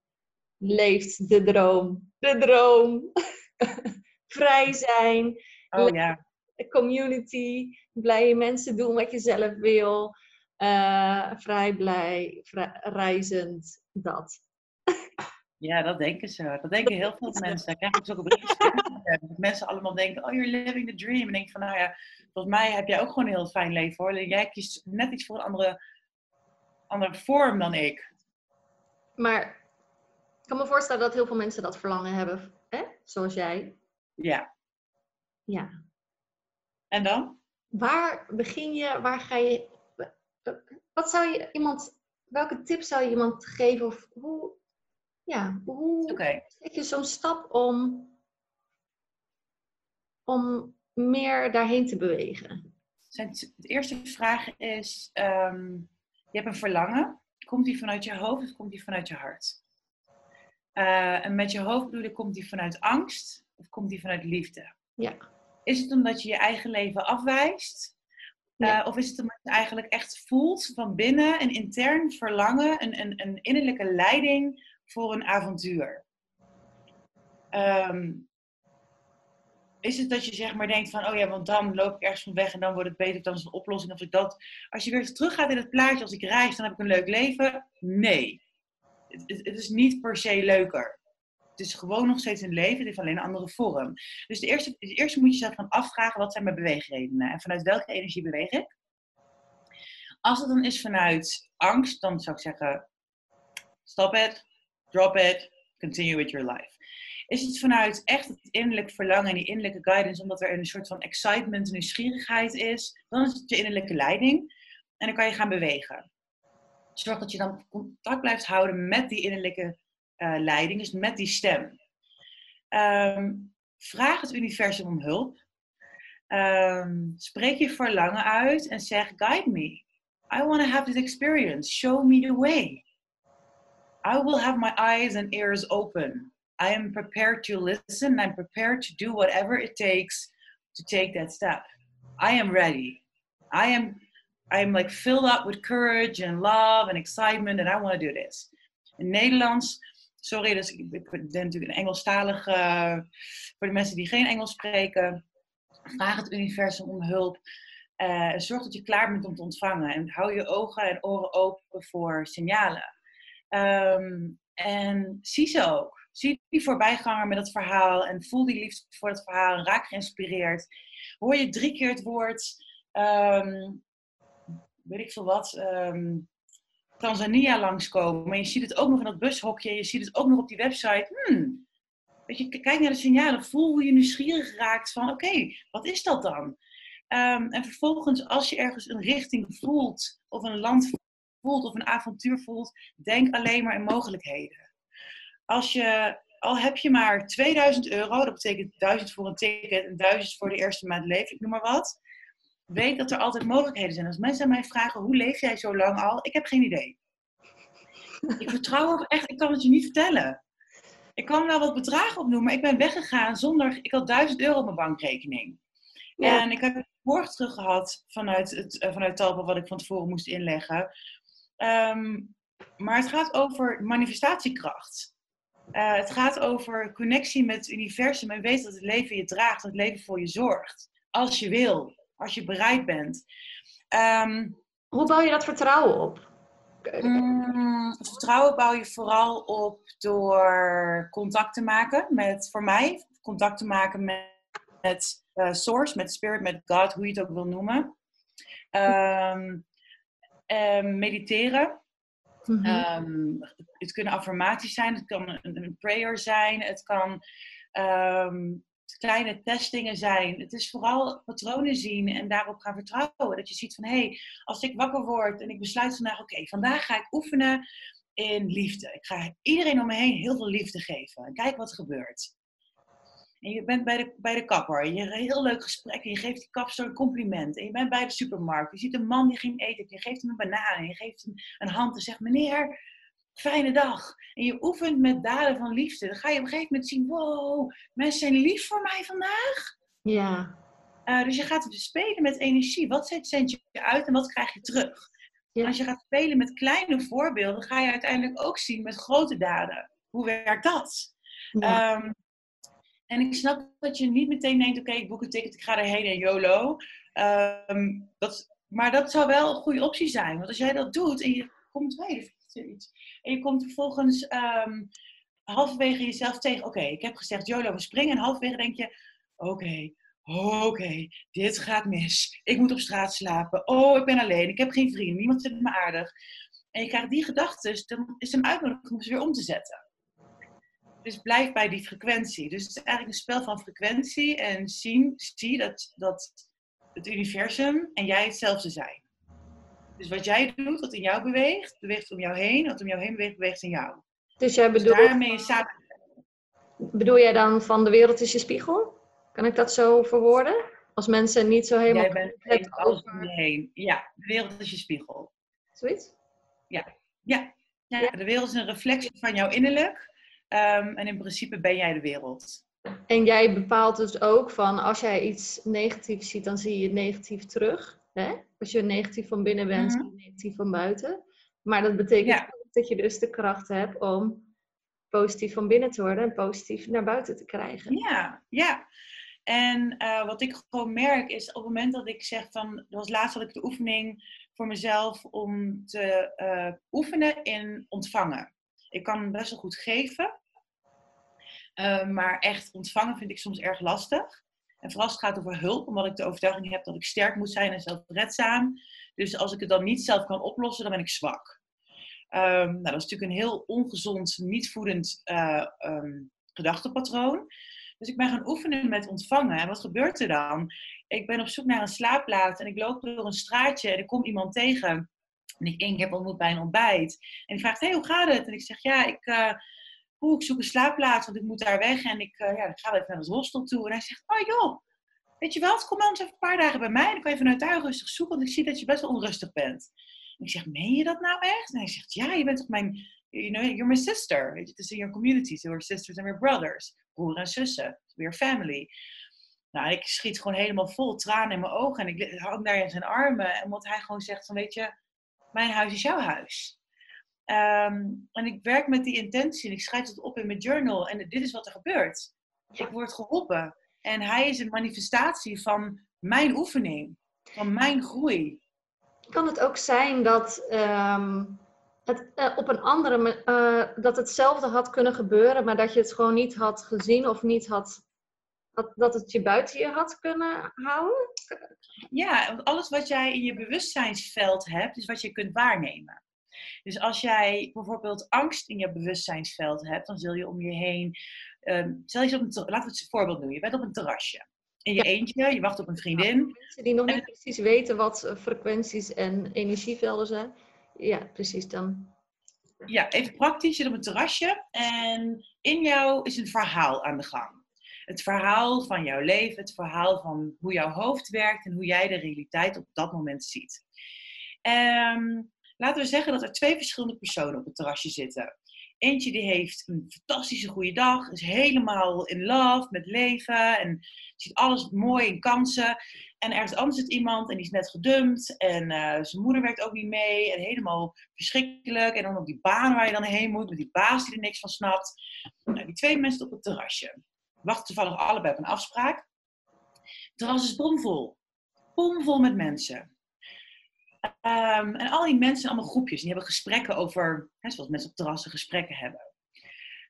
leeft de droom. De droom. *laughs* Vrij zijn. Oh ja. Community. Blije mensen doen wat je zelf wil. Uh, vrij blij, vrij, reizend. dat. Ja, dat denken ze. Dat denken heel veel mensen. Ik krijg ook zulke berichten. Dat mensen allemaal denken, oh, you're living the dream. En denk van, nou ja, volgens mij heb jij ook gewoon een heel fijn leven hoor. Jij kiest net iets voor een andere, andere vorm dan ik. Maar ik kan me voorstellen dat heel veel mensen dat verlangen hebben, hè? zoals jij. Ja. Ja. En dan? Waar begin je, waar ga je, wat zou je iemand, welke tip zou je iemand geven of hoe, ja, hoe zet je zo'n stap om, om meer daarheen te bewegen? De eerste vraag is, ehm, je hebt een verlangen. Komt die vanuit je hoofd of komt die vanuit je hart? Eh, en met je hoofd bedoel ik, komt die vanuit angst of komt die vanuit liefde? Ja. Is het omdat je je eigen leven afwijst? Ja. Eh, of is het omdat je eigenlijk echt voelt van binnen een intern verlangen, een, een, een innerlijke leiding voor een avontuur? Ehm, is het dat je zeg maar denkt van, oh ja, want dan loop ik ergens van weg en dan wordt het beter, dan is het een oplossing of ik dat. Als je weer teruggaat in het plaatje, als ik reis, dan heb ik een leuk leven. Nee. Het, het, het is niet per se leuker. Het is gewoon nog steeds een leven, het heeft alleen een andere vorm. Dus de eerste, de eerste moet je jezelf gaan afvragen, wat zijn mijn beweegredenen? En vanuit welke energie beweeg ik? Als het dan is vanuit angst, dan zou ik zeggen, stop it, drop it, continue with your life. Is het vanuit echt het innerlijk verlangen en die innerlijke guidance, omdat er een soort van excitement en nieuwsgierigheid is, dan is het je innerlijke leiding. En dan kan je gaan bewegen. Zorg dat je dan contact blijft houden met die innerlijke eh, leiding, dus met die stem. Ehm, vraag het universum om hulp. Ehm, spreek je verlangen uit en zeg: Guide me. I want to have this experience. Show me the way. I will have my eyes and ears open. I am prepared to listen. I'm prepared to do whatever it takes to take that step. I am ready. I am I am like filled up with courage and love and excitement and I want to do this. In Nederlands, sorry, dus ik ben natuurlijk een Engelstalig, uh, voor de mensen die geen Engels spreken, vraag het universum om hulp. Uh, zorg dat je klaar bent om te ontvangen en hou je ogen en oren open voor signalen. Um, en zie ze ook. Zie die voorbijganger met het verhaal en voel die liefde voor het verhaal en raak geïnspireerd. Hoor je drie keer het woord, um, weet ik veel wat, um, Tanzania langskomen. Maar je ziet het ook nog in dat bushokje, je ziet het ook nog op die website. Hmm. Weet je, kijk naar de signalen, voel hoe je nieuwsgierig raakt van oké, wat is dat dan? En vervolgens, als je ergens een richting voelt, of een land voelt, of een avontuur voelt, denk alleen maar in mogelijkheden. Als je, al heb je maar 2000 euro, dat betekent 1000 voor een ticket en 1000 voor de eerste maand leven, ik noem maar wat. Weet dat er altijd mogelijkheden zijn. Als mensen aan mij vragen, hoe leef jij zo lang al? Ik heb geen idee. Ik vertrouw ook echt, ik kan het je niet vertellen. Ik kan wel wat bedragen opnoemen, maar ik ben weggegaan zonder, ik had 1000 euro op mijn bankrekening. Ja. En ik heb het morgen terug gehad vanuit, het, uh, vanuit Talpa, wat ik van tevoren moest inleggen. Um, maar het gaat over manifestatiekracht. Uh, het gaat over connectie met het universum en weet dat het leven je draagt, dat het leven voor je zorgt. Als je wil, als je bereid bent. Um, Hoe bouw je dat vertrouwen op? Um, vertrouwen bouw je vooral op door contact te maken met, voor mij, contact te maken met, met uh, Source, met Spirit, met God, hoe je het ook wil noemen. Um, um, mediteren. Mm -hmm. het kunnen affirmaties zijn, het kan een, een prayer zijn, het kan kleine testingen zijn. Het is vooral patronen zien en daarop gaan vertrouwen. Dat je ziet van, hé, hey, als ik wakker word en ik besluit vandaag, oké, okay, vandaag ga ik oefenen in liefde. Ik ga iedereen om me heen heel veel liefde geven. En kijk wat er gebeurt. En je bent bij de, bij de kapper. En je hebt een heel leuk gesprek. En je geeft die kapster een compliment. En je bent bij de supermarkt. Je ziet een man die ging eten. Je geeft hem een banaan. En je geeft hem een hand. En zegt, meneer, fijne dag. En je oefent met daden van liefde. Dan ga je op een gegeven moment zien, wow, mensen zijn lief voor mij vandaag. Ja. Uh, dus je gaat spelen met energie. Wat zend je uit en wat krijg je terug? Ja. Als je gaat spelen met kleine voorbeelden, ga je uiteindelijk ook zien met grote daden. Hoe werkt dat? Ja. Um, en ik snap dat je niet meteen denkt, oké, ik boek een ticket, ik ga erheen en YOLO. Um, dat, maar dat zou wel een goede optie zijn. Want als jij dat doet en je komt, zoiets. En je komt vervolgens um, halverwege jezelf tegen. Oké, ik heb gezegd, YOLO, we springen. En halverwege denk je, oké, oké, dit gaat mis. Ik moet op straat slapen. Oh, ik ben alleen. Ik heb geen vrienden. Niemand vindt me aardig. En je krijgt die gedachten, dan is het een uitnodiging om ze weer om te zetten. Dus blijf bij die frequentie. Dus het is eigenlijk een spel van frequentie en zien, zie dat, dat het universum en jij hetzelfde zijn. Dus wat jij doet, wat in jou beweegt, beweegt om jou heen. Wat om jou heen beweegt, beweegt in jou. Dus jij dus bedoelt... Dus daarmee samen... Bedoel jij dan van de wereld is je spiegel? Kan ik dat zo verwoorden? Als mensen niet zo helemaal... Jij bent alles om je heen. Ja, de wereld is je spiegel. Zoiets? Ja. Ja. ja. De wereld is een reflectie van jouw innerlijk. Ehm, en in principe ben jij de wereld. En jij bepaalt dus ook van als jij iets negatiefs ziet, dan zie je het negatief terug. Hè? Als je negatief van binnen bent, mm zie je negatief van buiten. Maar dat betekent ook dat je dus de kracht hebt om positief van binnen te worden en positief naar buiten te krijgen. Ja, ja. En uh, wat ik gewoon merk is op het moment dat ik zeg van, dat was laatst had ik de oefening voor mezelf om te uh, oefenen in ontvangen. Ik kan best wel goed geven, uh, maar echt ontvangen vind ik soms erg lastig. En vooral als het gaat over hulp, omdat ik de overtuiging heb dat ik sterk moet zijn en zelfredzaam. Dus als ik het dan niet zelf kan oplossen, dan ben ik zwak. Um, nou, dat is natuurlijk een heel ongezond, niet voedend uh, gedachtepatroon. Dus ik ben gaan oefenen met ontvangen. En wat gebeurt er dan? Ik ben op zoek naar een slaapplaats en ik loop door een straatje en ik kom iemand tegen. En ik, ik heb ontmoet bij een ontbijt. En die vraagt, hey, hoe gaat het? En ik zeg, ja, ik, uh, ik zoek een slaapplaats, want ik moet daar weg. En ik, uh, ja, ik ga even naar het hostel toe. En hij zegt, oh joh, weet je wat, kom dan eens even een paar dagen bij mij. Dan kan je vanuit daar rustig zoeken, want ik zie dat je best wel onrustig bent. En ik zeg, meen je dat nou echt? En hij zegt, ja, je bent toch mijn, you know, you're my sister. Weet je, is in your community, so we're sisters and we're brothers. Broer en zussen, weer family. Nou, ik schiet gewoon helemaal vol tranen in mijn ogen. En ik hang daar in zijn armen. En omdat hij gewoon zegt van, weet je, mijn huis is jouw huis. Ehm, en ik werk met die intentie en ik schrijf het op in mijn journal. En dit is wat er gebeurt. Ik word geholpen. En hij is een manifestatie van mijn oefening, van mijn groei. Kan het ook zijn dat ehm, het uh, op een andere uh, dat hetzelfde had kunnen gebeuren, maar dat je het gewoon niet had gezien of niet had dat, dat het je buiten je had kunnen houden? Ja, want alles wat jij in je bewustzijnsveld hebt, is wat je kunt waarnemen. Dus als jij bijvoorbeeld angst in je bewustzijnsveld hebt, dan zul je om je heen. Um, stel je op een, laten we het voorbeeld doen. Je bent op een terrasje. In je eentje, je wacht op een vriendin. mensen die nog niet precies weten wat eh, frequenties en energievelden zijn. Ja, precies dan. Ja, even praktisch. Je zit op een terrasje en in jou is een verhaal aan de gang. Het verhaal van jouw leven, het verhaal van hoe jouw hoofd werkt en hoe jij de realiteit op dat moment ziet. Um, laten we zeggen dat er twee verschillende personen op het terrasje zitten. Eentje die heeft een fantastische goede dag, is helemaal in love met leven en ziet alles mooi in kansen. En ergens anders zit iemand en die is net gedumpt en uh, zijn moeder werkt ook niet mee en helemaal verschrikkelijk. En dan op die baan waar je dan heen moet met die baas die er niks van snapt. Nou, die twee mensen op het terrasje wachten toevallig allebei op een afspraak. Het terras is bomvol. Bomvol met mensen. Um, en al die mensen, allemaal groepjes, die hebben gesprekken over, hè, zoals mensen op terrassen gesprekken hebben.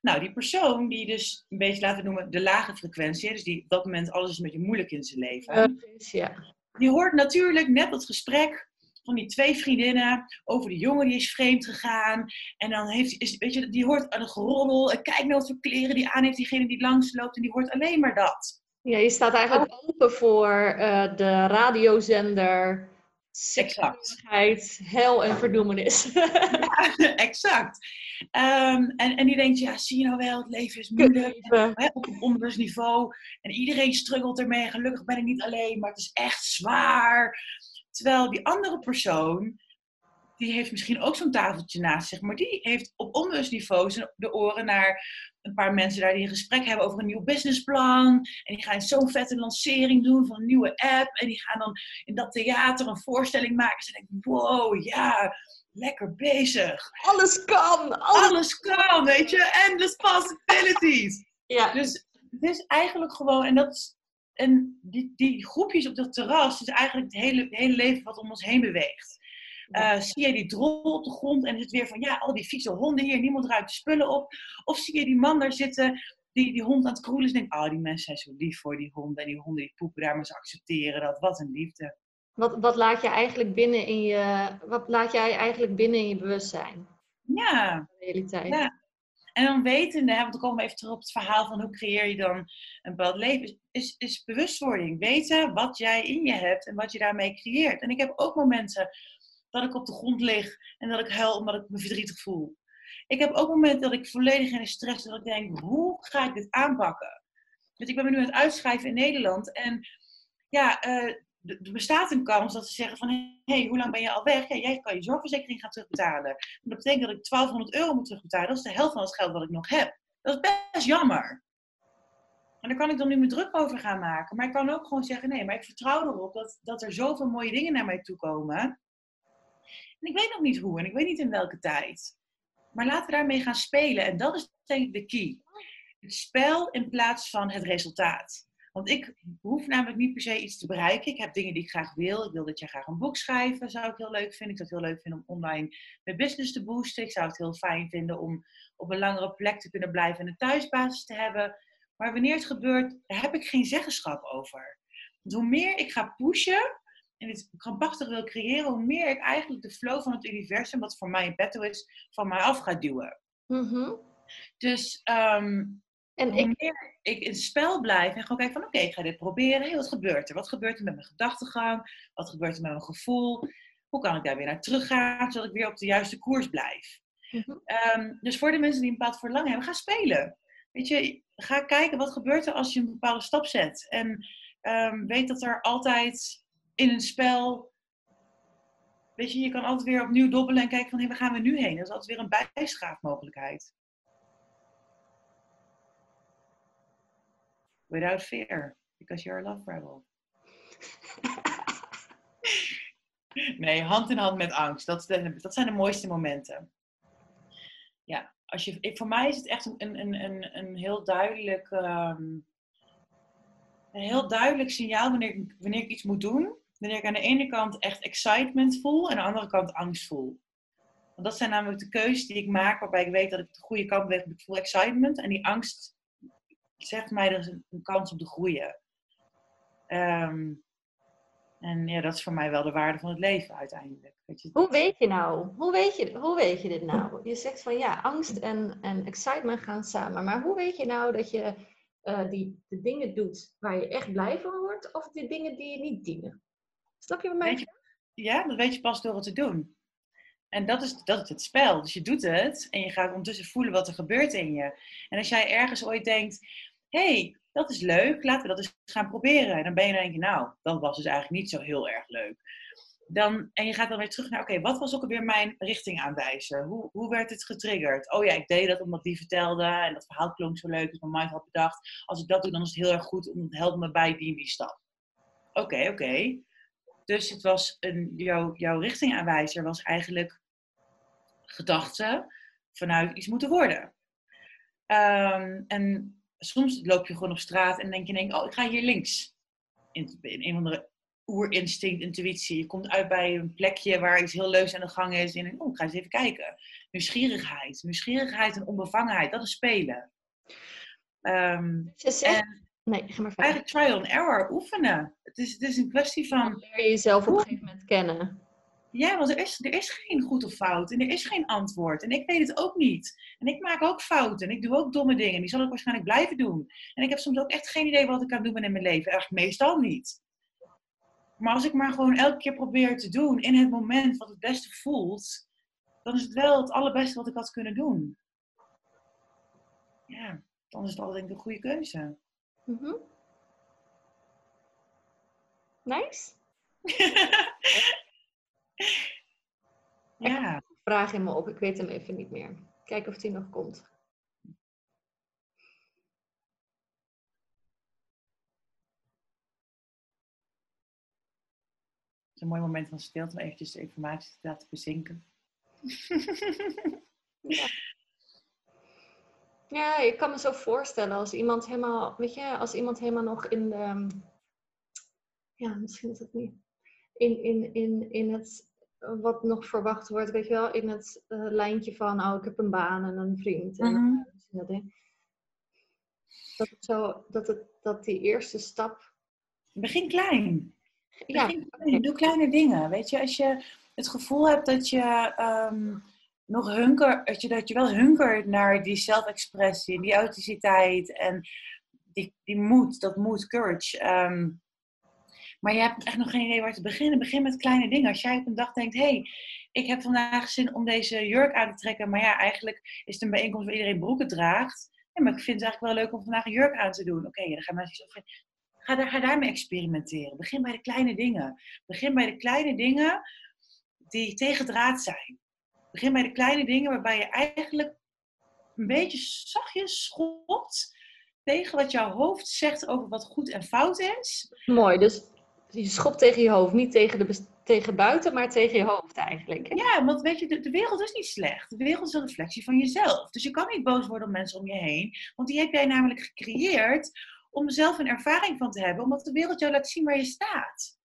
Nou, die persoon die dus een beetje laten we noemen de lage frequentie, dus die op dat moment alles is een beetje moeilijk in zijn leven. ja. Die hoort natuurlijk net dat gesprek van die twee vriendinnen over de jongen die is vreemd gegaan. En dan heeft is, weet je, die hoort een geroddel. En kijk nou wat voor kleren die aan heeft, diegene die langs loopt. En die hoort alleen maar dat. Ja, je staat eigenlijk open voor uh, de radiozender Exact. hel en verdoemenis. *laughs* ja, exact. Um, en, en die denkt, ja, zie je nou wel, het leven is moeilijk. Hè, op een onderwijsniveau. En iedereen struggelt ermee. Gelukkig ben ik niet alleen, maar het is echt zwaar. Terwijl die andere persoon, die heeft misschien ook zo'n tafeltje naast zich. Maar die heeft op onderwijsniveau de oren naar een paar mensen daar die een gesprek hebben over een nieuw businessplan. En die gaan zo'n vette lancering doen van een nieuwe app. En die gaan dan in dat theater een voorstelling maken. Ze denken, wow, ja, lekker bezig. Alles kan. Alles, kan, weet je. Endless possibilities. *laughs* Ja. Dus het is eigenlijk gewoon, en dat en die, die groepjes op dat terras is eigenlijk het hele, hele leven wat om ons heen beweegt. Uh, zie je die drol op de grond en is het weer van ja, al die vieze honden hier, niemand ruikt de spullen op. Of zie je die man daar zitten, die, die hond aan het kroelen is, en denk oh die mensen zijn zo lief voor die honden en die honden die poepen daar, maar ze accepteren dat. Wat een liefde. Wat, wat laat je eigenlijk binnen in je, wat laat jij eigenlijk binnen in je bewustzijn? Ja. realiteit. Ja. En dan wetende, want dan komen we even terug op het verhaal van hoe creëer je dan een bepaald leven, is, is bewustwording. Weten wat jij in je hebt en wat je daarmee creëert. En ik heb ook momenten dat ik op de grond lig en dat ik huil omdat ik me verdrietig voel. Ik heb ook momenten dat ik volledig in de stress dat ik denk, hoe ga ik dit aanpakken? Dus ik ben me nu aan het uitschrijven in Nederland en ja, uh, er bestaat een kans dat ze zeggen van, hé, hey, hoe lang ben je al weg? Jij kan je zorgverzekering gaan terugbetalen. Dat betekent dat ik 1200 euro moet terugbetalen. Dat is de helft van het geld wat ik nog heb. Dat is best jammer. En daar kan ik dan nu me druk over gaan maken. Maar ik kan ook gewoon zeggen, nee, maar ik vertrouw erop dat, dat er zoveel mooie dingen naar mij toe komen. En ik weet nog niet hoe en ik weet niet in welke tijd. Maar laten we daarmee gaan spelen. En dat is denk ik de key. Het spel in plaats van het resultaat. Want ik hoef namelijk niet per se iets te bereiken. Ik heb dingen die ik graag wil. Ik wil dat jij graag een boek schrijven, zou ik heel leuk vinden. Ik zou het heel leuk vinden om online mijn business te boosten. Ik zou het heel fijn vinden om op een langere plek te kunnen blijven en een thuisbasis te hebben. Maar wanneer het gebeurt, daar heb ik geen zeggenschap over. Want hoe meer ik ga pushen en dit krampachtig wil creëren, hoe meer ik eigenlijk de flow van het universum, wat voor mij een petto is, van mij af ga duwen. Mm Dus um, en hoe ik... meer ik in het spel blijf en gewoon kijk van oké, ik ga dit proberen. Hey, wat gebeurt er? Wat gebeurt er met mijn gedachtegang? Wat gebeurt er met mijn gevoel? Hoe kan ik daar weer naar teruggaan, zodat ik weer op de juiste koers blijf? Mhm. Ehm, dus voor de mensen die een bepaald verlangen hebben, ga spelen. Weet je, ga kijken wat gebeurt er als je een bepaalde stap zet. En um, weet dat er altijd in een spel Weet je, je kan altijd weer opnieuw dobbelen en kijken van, hé, waar gaan we nu heen? Dat is altijd weer een bijschaafmogelijkheid. without fear, because you're a love rebel. *laughs* nee, hand in hand met angst. Dat, dat zijn de mooiste momenten. Ja, als je, voor mij is het echt een, een, een, een heel duidelijk, um, een heel duidelijk signaal wanneer, wanneer ik iets moet doen. Wanneer ik aan de ene kant echt excitement voel en aan de andere kant angst voel. Want dat zijn namelijk de keuzes die ik maak waarbij ik weet dat ik de goede kant beweeg. Ik voel excitement en die angst zegt mij er is een, kans om te groeien. Ehm, en ja, dat is voor mij wel de waarde van het leven uiteindelijk. Weet je? Hoe weet je nou? Hoe weet je, hoe weet je dit nou? Je zegt van ja, angst en, en excitement gaan samen. Maar hoe weet je nou dat je uh, die, de dingen doet waar je echt blij van wordt, of de dingen die je niet dienen? Snap je wat mij? Ja, dat weet je pas door het te doen. En dat is, dat is het spel. Dus je doet het en je gaat ondertussen voelen wat er gebeurt in je. En als jij ergens ooit denkt, hey, dat is leuk, laten we dat eens gaan proberen. En dan ben je dan denk je, nou, dat was dus eigenlijk niet zo heel erg leuk. Dan, en je gaat dan weer terug naar, oké, wat was ook alweer mijn richting aanwijzen? Hoe, hoe werd het getriggerd? Oh ja, ik deed dat omdat die vertelde en dat verhaal klonk zo leuk, dus mijn mind had bedacht, als ik dat doe, dan is het heel erg goed, om het helpt me bij die en die stap. Oké, oké. Dus het was een, jouw, jouw richtingaanwijzer was eigenlijk gedachten vanuit iets moeten worden. Um, en soms loop je gewoon op straat en denk je, denk, oh, ik ga hier links. In, in een of andere oerinstinct, intuïtie. Je komt uit bij een plekje waar iets heel leuks aan de gang is. En denk, oh, ik ga eens even kijken. Nieuwsgierigheid. Nieuwsgierigheid en onbevangenheid, dat is spelen. Um, en nee, ga maar Eigenlijk trial and error, oefenen. Het is, het is een kwestie van... Dan leer je jezelf op een gegeven moment kennen. Ja, want er is, er is geen goed of fout en er is geen antwoord. En ik weet het ook niet. En ik maak ook fouten en ik doe ook domme dingen. Die zal ik waarschijnlijk blijven doen. En ik heb soms ook echt geen idee wat ik aan het doen ben in mijn leven. Eigenlijk meestal niet. Maar als ik maar gewoon elke keer probeer te doen in het moment wat het beste voelt, dan is het wel het allerbeste wat ik had kunnen doen. Ja, dan is het al denk ik een goede keuze. Mm Nice. *laughs* Ja. Vraag in me op, ik weet hem even niet meer. Kijken of hij nog komt. Het is een mooi moment van stilte om eventjes de informatie te laten bezinken. *laughs* ja. Ja, ik kan me zo voorstellen als iemand helemaal, weet je, als iemand helemaal nog in de, ja, misschien is het niet, in, in, in, in het wat nog verwacht wordt, weet je wel, in het uh, lijntje van, oh, ik heb een baan en een vriend. En, Mhm. dat, dat, het zo, dat, het, dat die eerste stap, Begin klein. ja, Begin klein. Doe kleine dingen. Weet je, als je het gevoel hebt dat je ehm, nog hunker, dat je, dat je wel hunkert naar die zelfexpressie, die authenticiteit en die, die moed, dat moed, courage. ehm, maar je hebt echt nog geen idee waar te beginnen. Begin met kleine dingen. Als jij op een dag denkt, hé, hey, ik heb vandaag zin om deze jurk aan te trekken, maar ja, eigenlijk is het een bijeenkomst waar iedereen broeken draagt. Ja, maar ik vind het eigenlijk wel leuk om vandaag een jurk aan te doen. Oké, dan gaan mensen zo Ga, daar, ga daarmee experimenteren. Begin bij de kleine dingen. Begin bij de kleine dingen die tegendraad zijn. Begin bij de kleine dingen waarbij je eigenlijk een beetje zachtjes schopt tegen wat jouw hoofd zegt over wat goed en fout is. mooi. Dus je schopt tegen je hoofd, niet tegen, de, tegen buiten, maar tegen je hoofd eigenlijk. hè? Ja, want weet je, de, de wereld is niet slecht. De wereld is een reflectie van jezelf. Dus je kan niet boos worden op mensen om je heen. Want die heb jij namelijk gecreëerd om zelf een ervaring van te hebben. Omdat de wereld jou laat zien waar je staat.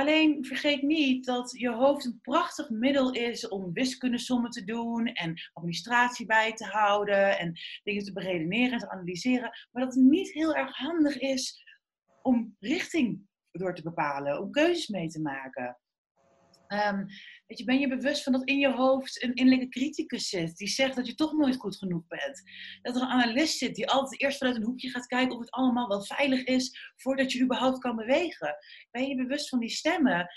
Alleen vergeet niet dat je hoofd een prachtig middel is om wiskundesommen te doen en administratie bij te houden en dingen te beredeneren en te analyseren. Maar dat het niet heel erg handig is om richting door te bepalen, om keuzes mee te maken. Ehm, weet je, ben je bewust van dat in je hoofd een innerlijke criticus zit die zegt dat je toch nooit goed genoeg bent? Dat er een analist zit die altijd eerst vanuit een hoekje gaat kijken of het allemaal wel veilig is voordat je überhaupt kan bewegen? Ben je bewust van die stemmen?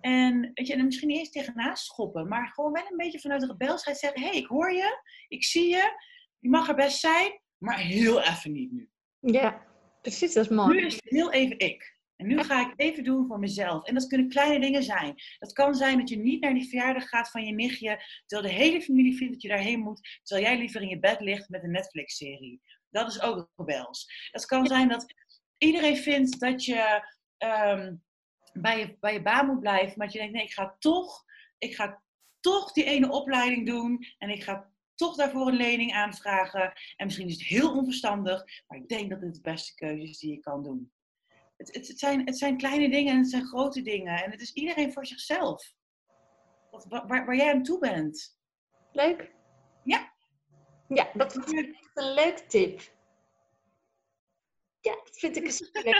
En, weet je, en misschien niet eens tegenaan schoppen, maar gewoon wel een beetje vanuit de rebelsheid zeggen: hé, hey, ik hoor je, ik zie je, je mag er best zijn, maar heel even niet nu. Ja, precies, dat is mooi. Nu is het heel even ik. En nu ga ik even doen voor mezelf. En dat kunnen kleine dingen zijn. Dat kan zijn dat je niet naar die verjaardag gaat van je nichtje, terwijl de hele familie vindt dat je daarheen moet, terwijl jij liever in je bed ligt met een Netflix-serie. Dat is ook rebels. Het kan zijn dat iedereen vindt dat je ehm, bij, je bij je baan moet blijven, maar dat je denkt, nee, ik ga toch, ik ga toch die ene opleiding doen en ik ga toch daarvoor een lening aanvragen. En misschien is het heel onverstandig, maar ik denk dat het de beste keuze is die je kan doen. Het, het, het, zijn, het zijn kleine dingen en het zijn grote dingen. En het is iedereen voor zichzelf. Wat, waar, waar jij aan toe bent. Leuk? Ja. Ja, dat vind ik echt een leuk tip. Ja, dat vind ik een. *laughs*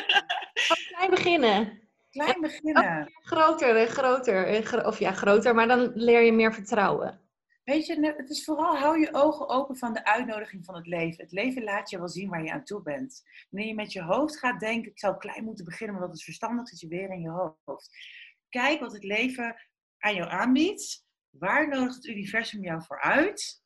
Gewoon klein beginnen. Klein beginnen. Groter en groter. en gro- Of ja, groter, maar dan leer je meer vertrouwen. Weet je, ne- het is vooral hou je ogen open van de uitnodiging van het leven. Het leven laat je wel zien waar je aan toe bent. Wanneer je met je hoofd gaat denken, ik zou klein moeten beginnen, want dat is verstandig, zit je weer in je hoofd. Kijk wat het leven aan jou aanbiedt. Waar nodigt het universum jou voor uit?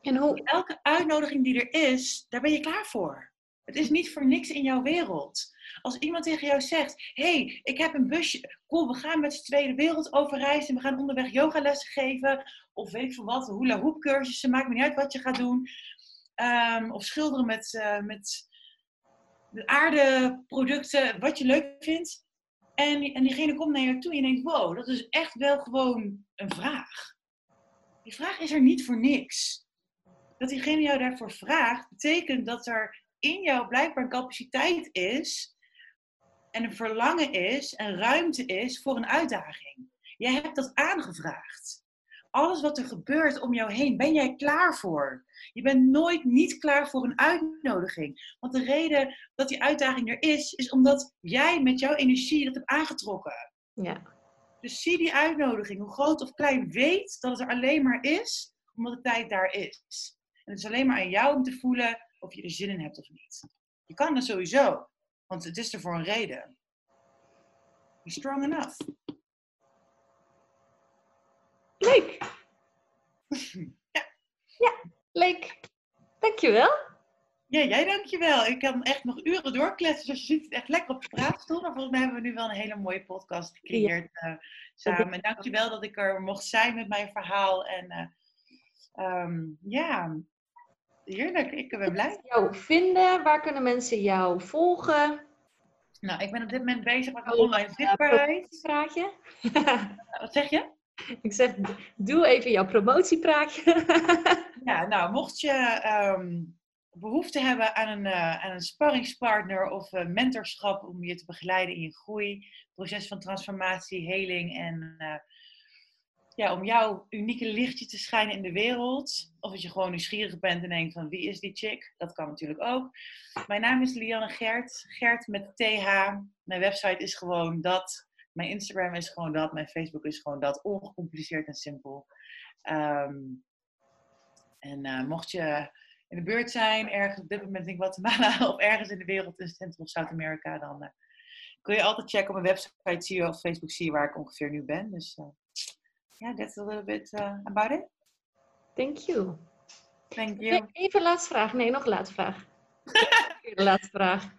En hoe, Elke uitnodiging die er is, daar ben je klaar voor. Het is niet voor niks in jouw wereld. Als iemand tegen jou zegt: hey, ik heb een busje. Cool, we gaan met z'n tweeën de wereld over reizen. We gaan onderweg yogalessen geven. Of weet ik veel wat, hula hoop cursussen. Maakt me niet uit wat je gaat doen. Ehm, of schilderen met, met, met aardeproducten. Wat je leuk vindt. En, en diegene komt naar je toe en je denkt: wow, dat is echt wel gewoon een vraag. Die vraag is er niet voor niks dat diegene jou daarvoor vraagt, betekent dat er in jou blijkbaar een capaciteit is en een verlangen is en ruimte is voor een uitdaging. Jij hebt dat aangevraagd. Alles wat er gebeurt om jou heen, ben jij klaar voor. Je bent nooit niet klaar voor een uitnodiging. Want de reden dat die uitdaging er is, is omdat jij met jouw energie dat hebt aangetrokken. ja, Dus zie die uitnodiging, hoe groot of klein, weet dat het er alleen maar is, omdat de tijd daar is. En het is alleen maar aan jou om te voelen of je er zin in hebt of niet. Je kan dat sowieso, want het is er voor een reden. Be strong enough. leuk. *laughs* Leuk. Dankjewel. Ja, jij dankjewel. Ik kan echt nog uren doorkletsen. Dus je ziet het echt lekker op de praatstoel. Maar volgens mij hebben we nu wel een hele mooie podcast gecreëerd eh, samen. En dankjewel dat ik er mocht zijn met mijn verhaal. En eh, ehm, ja, heerlijk. Ik ben blij. Jou vinden, waar kunnen mensen jou volgen? Nou, ik ben op dit moment bezig met Oh, online zichtbaarheid. Praatje. *laughs* Wat zeg je? Ik zeg, doe even jouw promotiepraatje. *laughs* Ja, nou, mocht je, ehm, behoefte hebben aan een, uh, aan een sparringspartner of uh, mentorschap om je te begeleiden in je groei, proces van transformatie, heling en uh, ja, om jouw unieke lichtje te schijnen in de wereld. Of als je gewoon nieuwsgierig bent en denkt van wie is die chick? Dat kan natuurlijk ook. Mijn naam is Lianne Gert. Gert met TH. Mijn website is gewoon dat. Mijn Instagram is gewoon dat. Mijn Facebook is gewoon dat. Ongecompliceerd en simpel. Um, en mocht je in de buurt zijn, ergens op dit moment in Guatemala *laughs* of ergens in de wereld in Centrum of Zuid-Amerika, dan uh, kun je altijd checken op mijn website zie je of Facebook zie je waar ik ongeveer nu ben. Dus uh, yeah, that's a little bit uh, about it. Thank you. Thank you. Even laatste vraag. Nee, nog een laatste vraag. *laughs* de laatste vraag.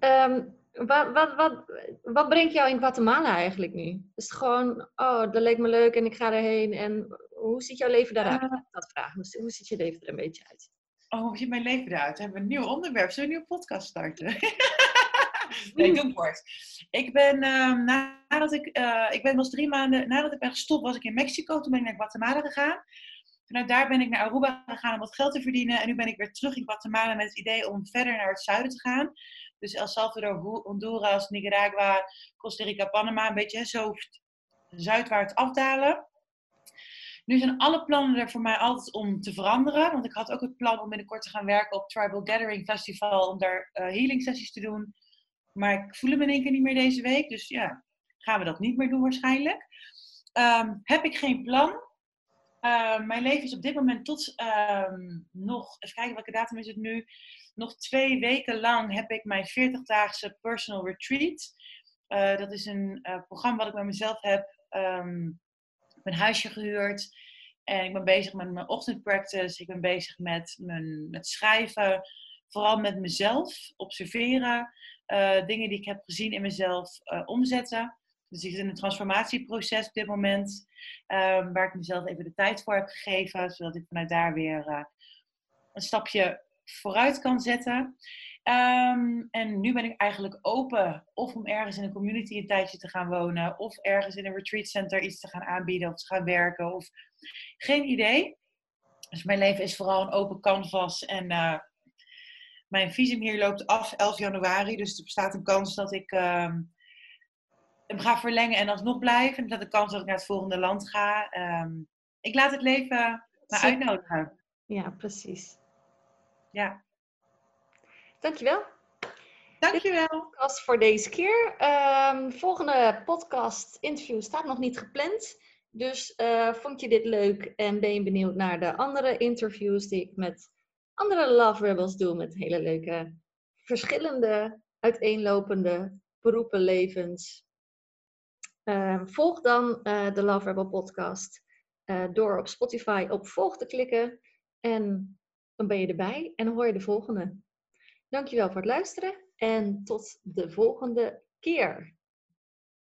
Um, wat, wat, wat, wat brengt jou in Guatemala eigenlijk nu? Is het gewoon, oh, dat leek me leuk en ik ga erheen. En hoe ziet jouw leven daaruit? Uh, dat vraag. Hoe, hoe ziet je leven er een beetje uit? Oh, hoe ziet mijn leven eruit? We hebben een nieuw onderwerp. Zullen we een nieuwe podcast starten? *laughs* *laughs* nee, doe kort. Ik ben, uh, nadat ik, uh, ik ben was drie maanden, nadat ik ben gestopt, was ik in Mexico. Toen ben ik naar Guatemala gegaan. Vanuit daar ben ik naar Aruba gegaan om wat geld te verdienen. En nu ben ik weer terug in Guatemala met het idee om verder naar het zuiden te gaan. Dus El Salvador, Honduras, Nicaragua, Costa Rica, Panama. Een beetje zo zuidwaarts afdalen. Nu zijn alle plannen er voor mij altijd om te veranderen. Want ik had ook het plan om binnenkort te gaan werken op Tribal Gathering Festival. Om daar uh, healing sessies te doen. Maar ik voel me in één keer niet meer deze week. Dus ja, gaan we dat niet meer doen waarschijnlijk. Um, heb ik geen plan. Uh, mijn leven is op dit moment tot um, nog, even kijken welke datum is het nu. Nog twee weken lang heb ik mijn 40-daagse personal retreat. Uh, dat is een uh, programma wat ik met mezelf heb. Um, mijn huisje gehuurd. En ik ben bezig met mijn ochtendpractice. Ik ben bezig met, mijn, met schrijven. Vooral met mezelf observeren. Uh, dingen die ik heb gezien in mezelf uh, omzetten. Dus ik zit in een transformatieproces op dit moment. Um, waar ik mezelf even de tijd voor heb gegeven. Zodat ik vanuit daar weer uh, een stapje vooruit kan zetten. Um, en nu ben ik eigenlijk open of om ergens in een community een tijdje te gaan wonen, of ergens in een retreat center iets te gaan aanbieden of te gaan werken, of geen idee. Dus mijn leven is vooral een open canvas en mijn visum hier loopt af 11 januari, dus er bestaat een kans dat ik uh, hem ga verlengen en alsnog blijf. En dat de kans dat ik naar het volgende land ga. Um, ik laat het leven me uitnodigen. Ja, precies. Ja. Dankjewel. Dankjewel. podcast voor deze keer. Um, volgende podcast interview staat nog niet gepland. Dus uh, vond je dit leuk en ben je benieuwd naar de andere interviews die ik met andere Love Rebels doe. Met hele leuke, verschillende, uiteenlopende beroepen, levens. Uh, volg dan uh, de Love Rebel podcast uh, door op Spotify op volg te klikken. En dan ben je erbij en hoor je de volgende. Dankjewel voor het luisteren en tot de volgende keer.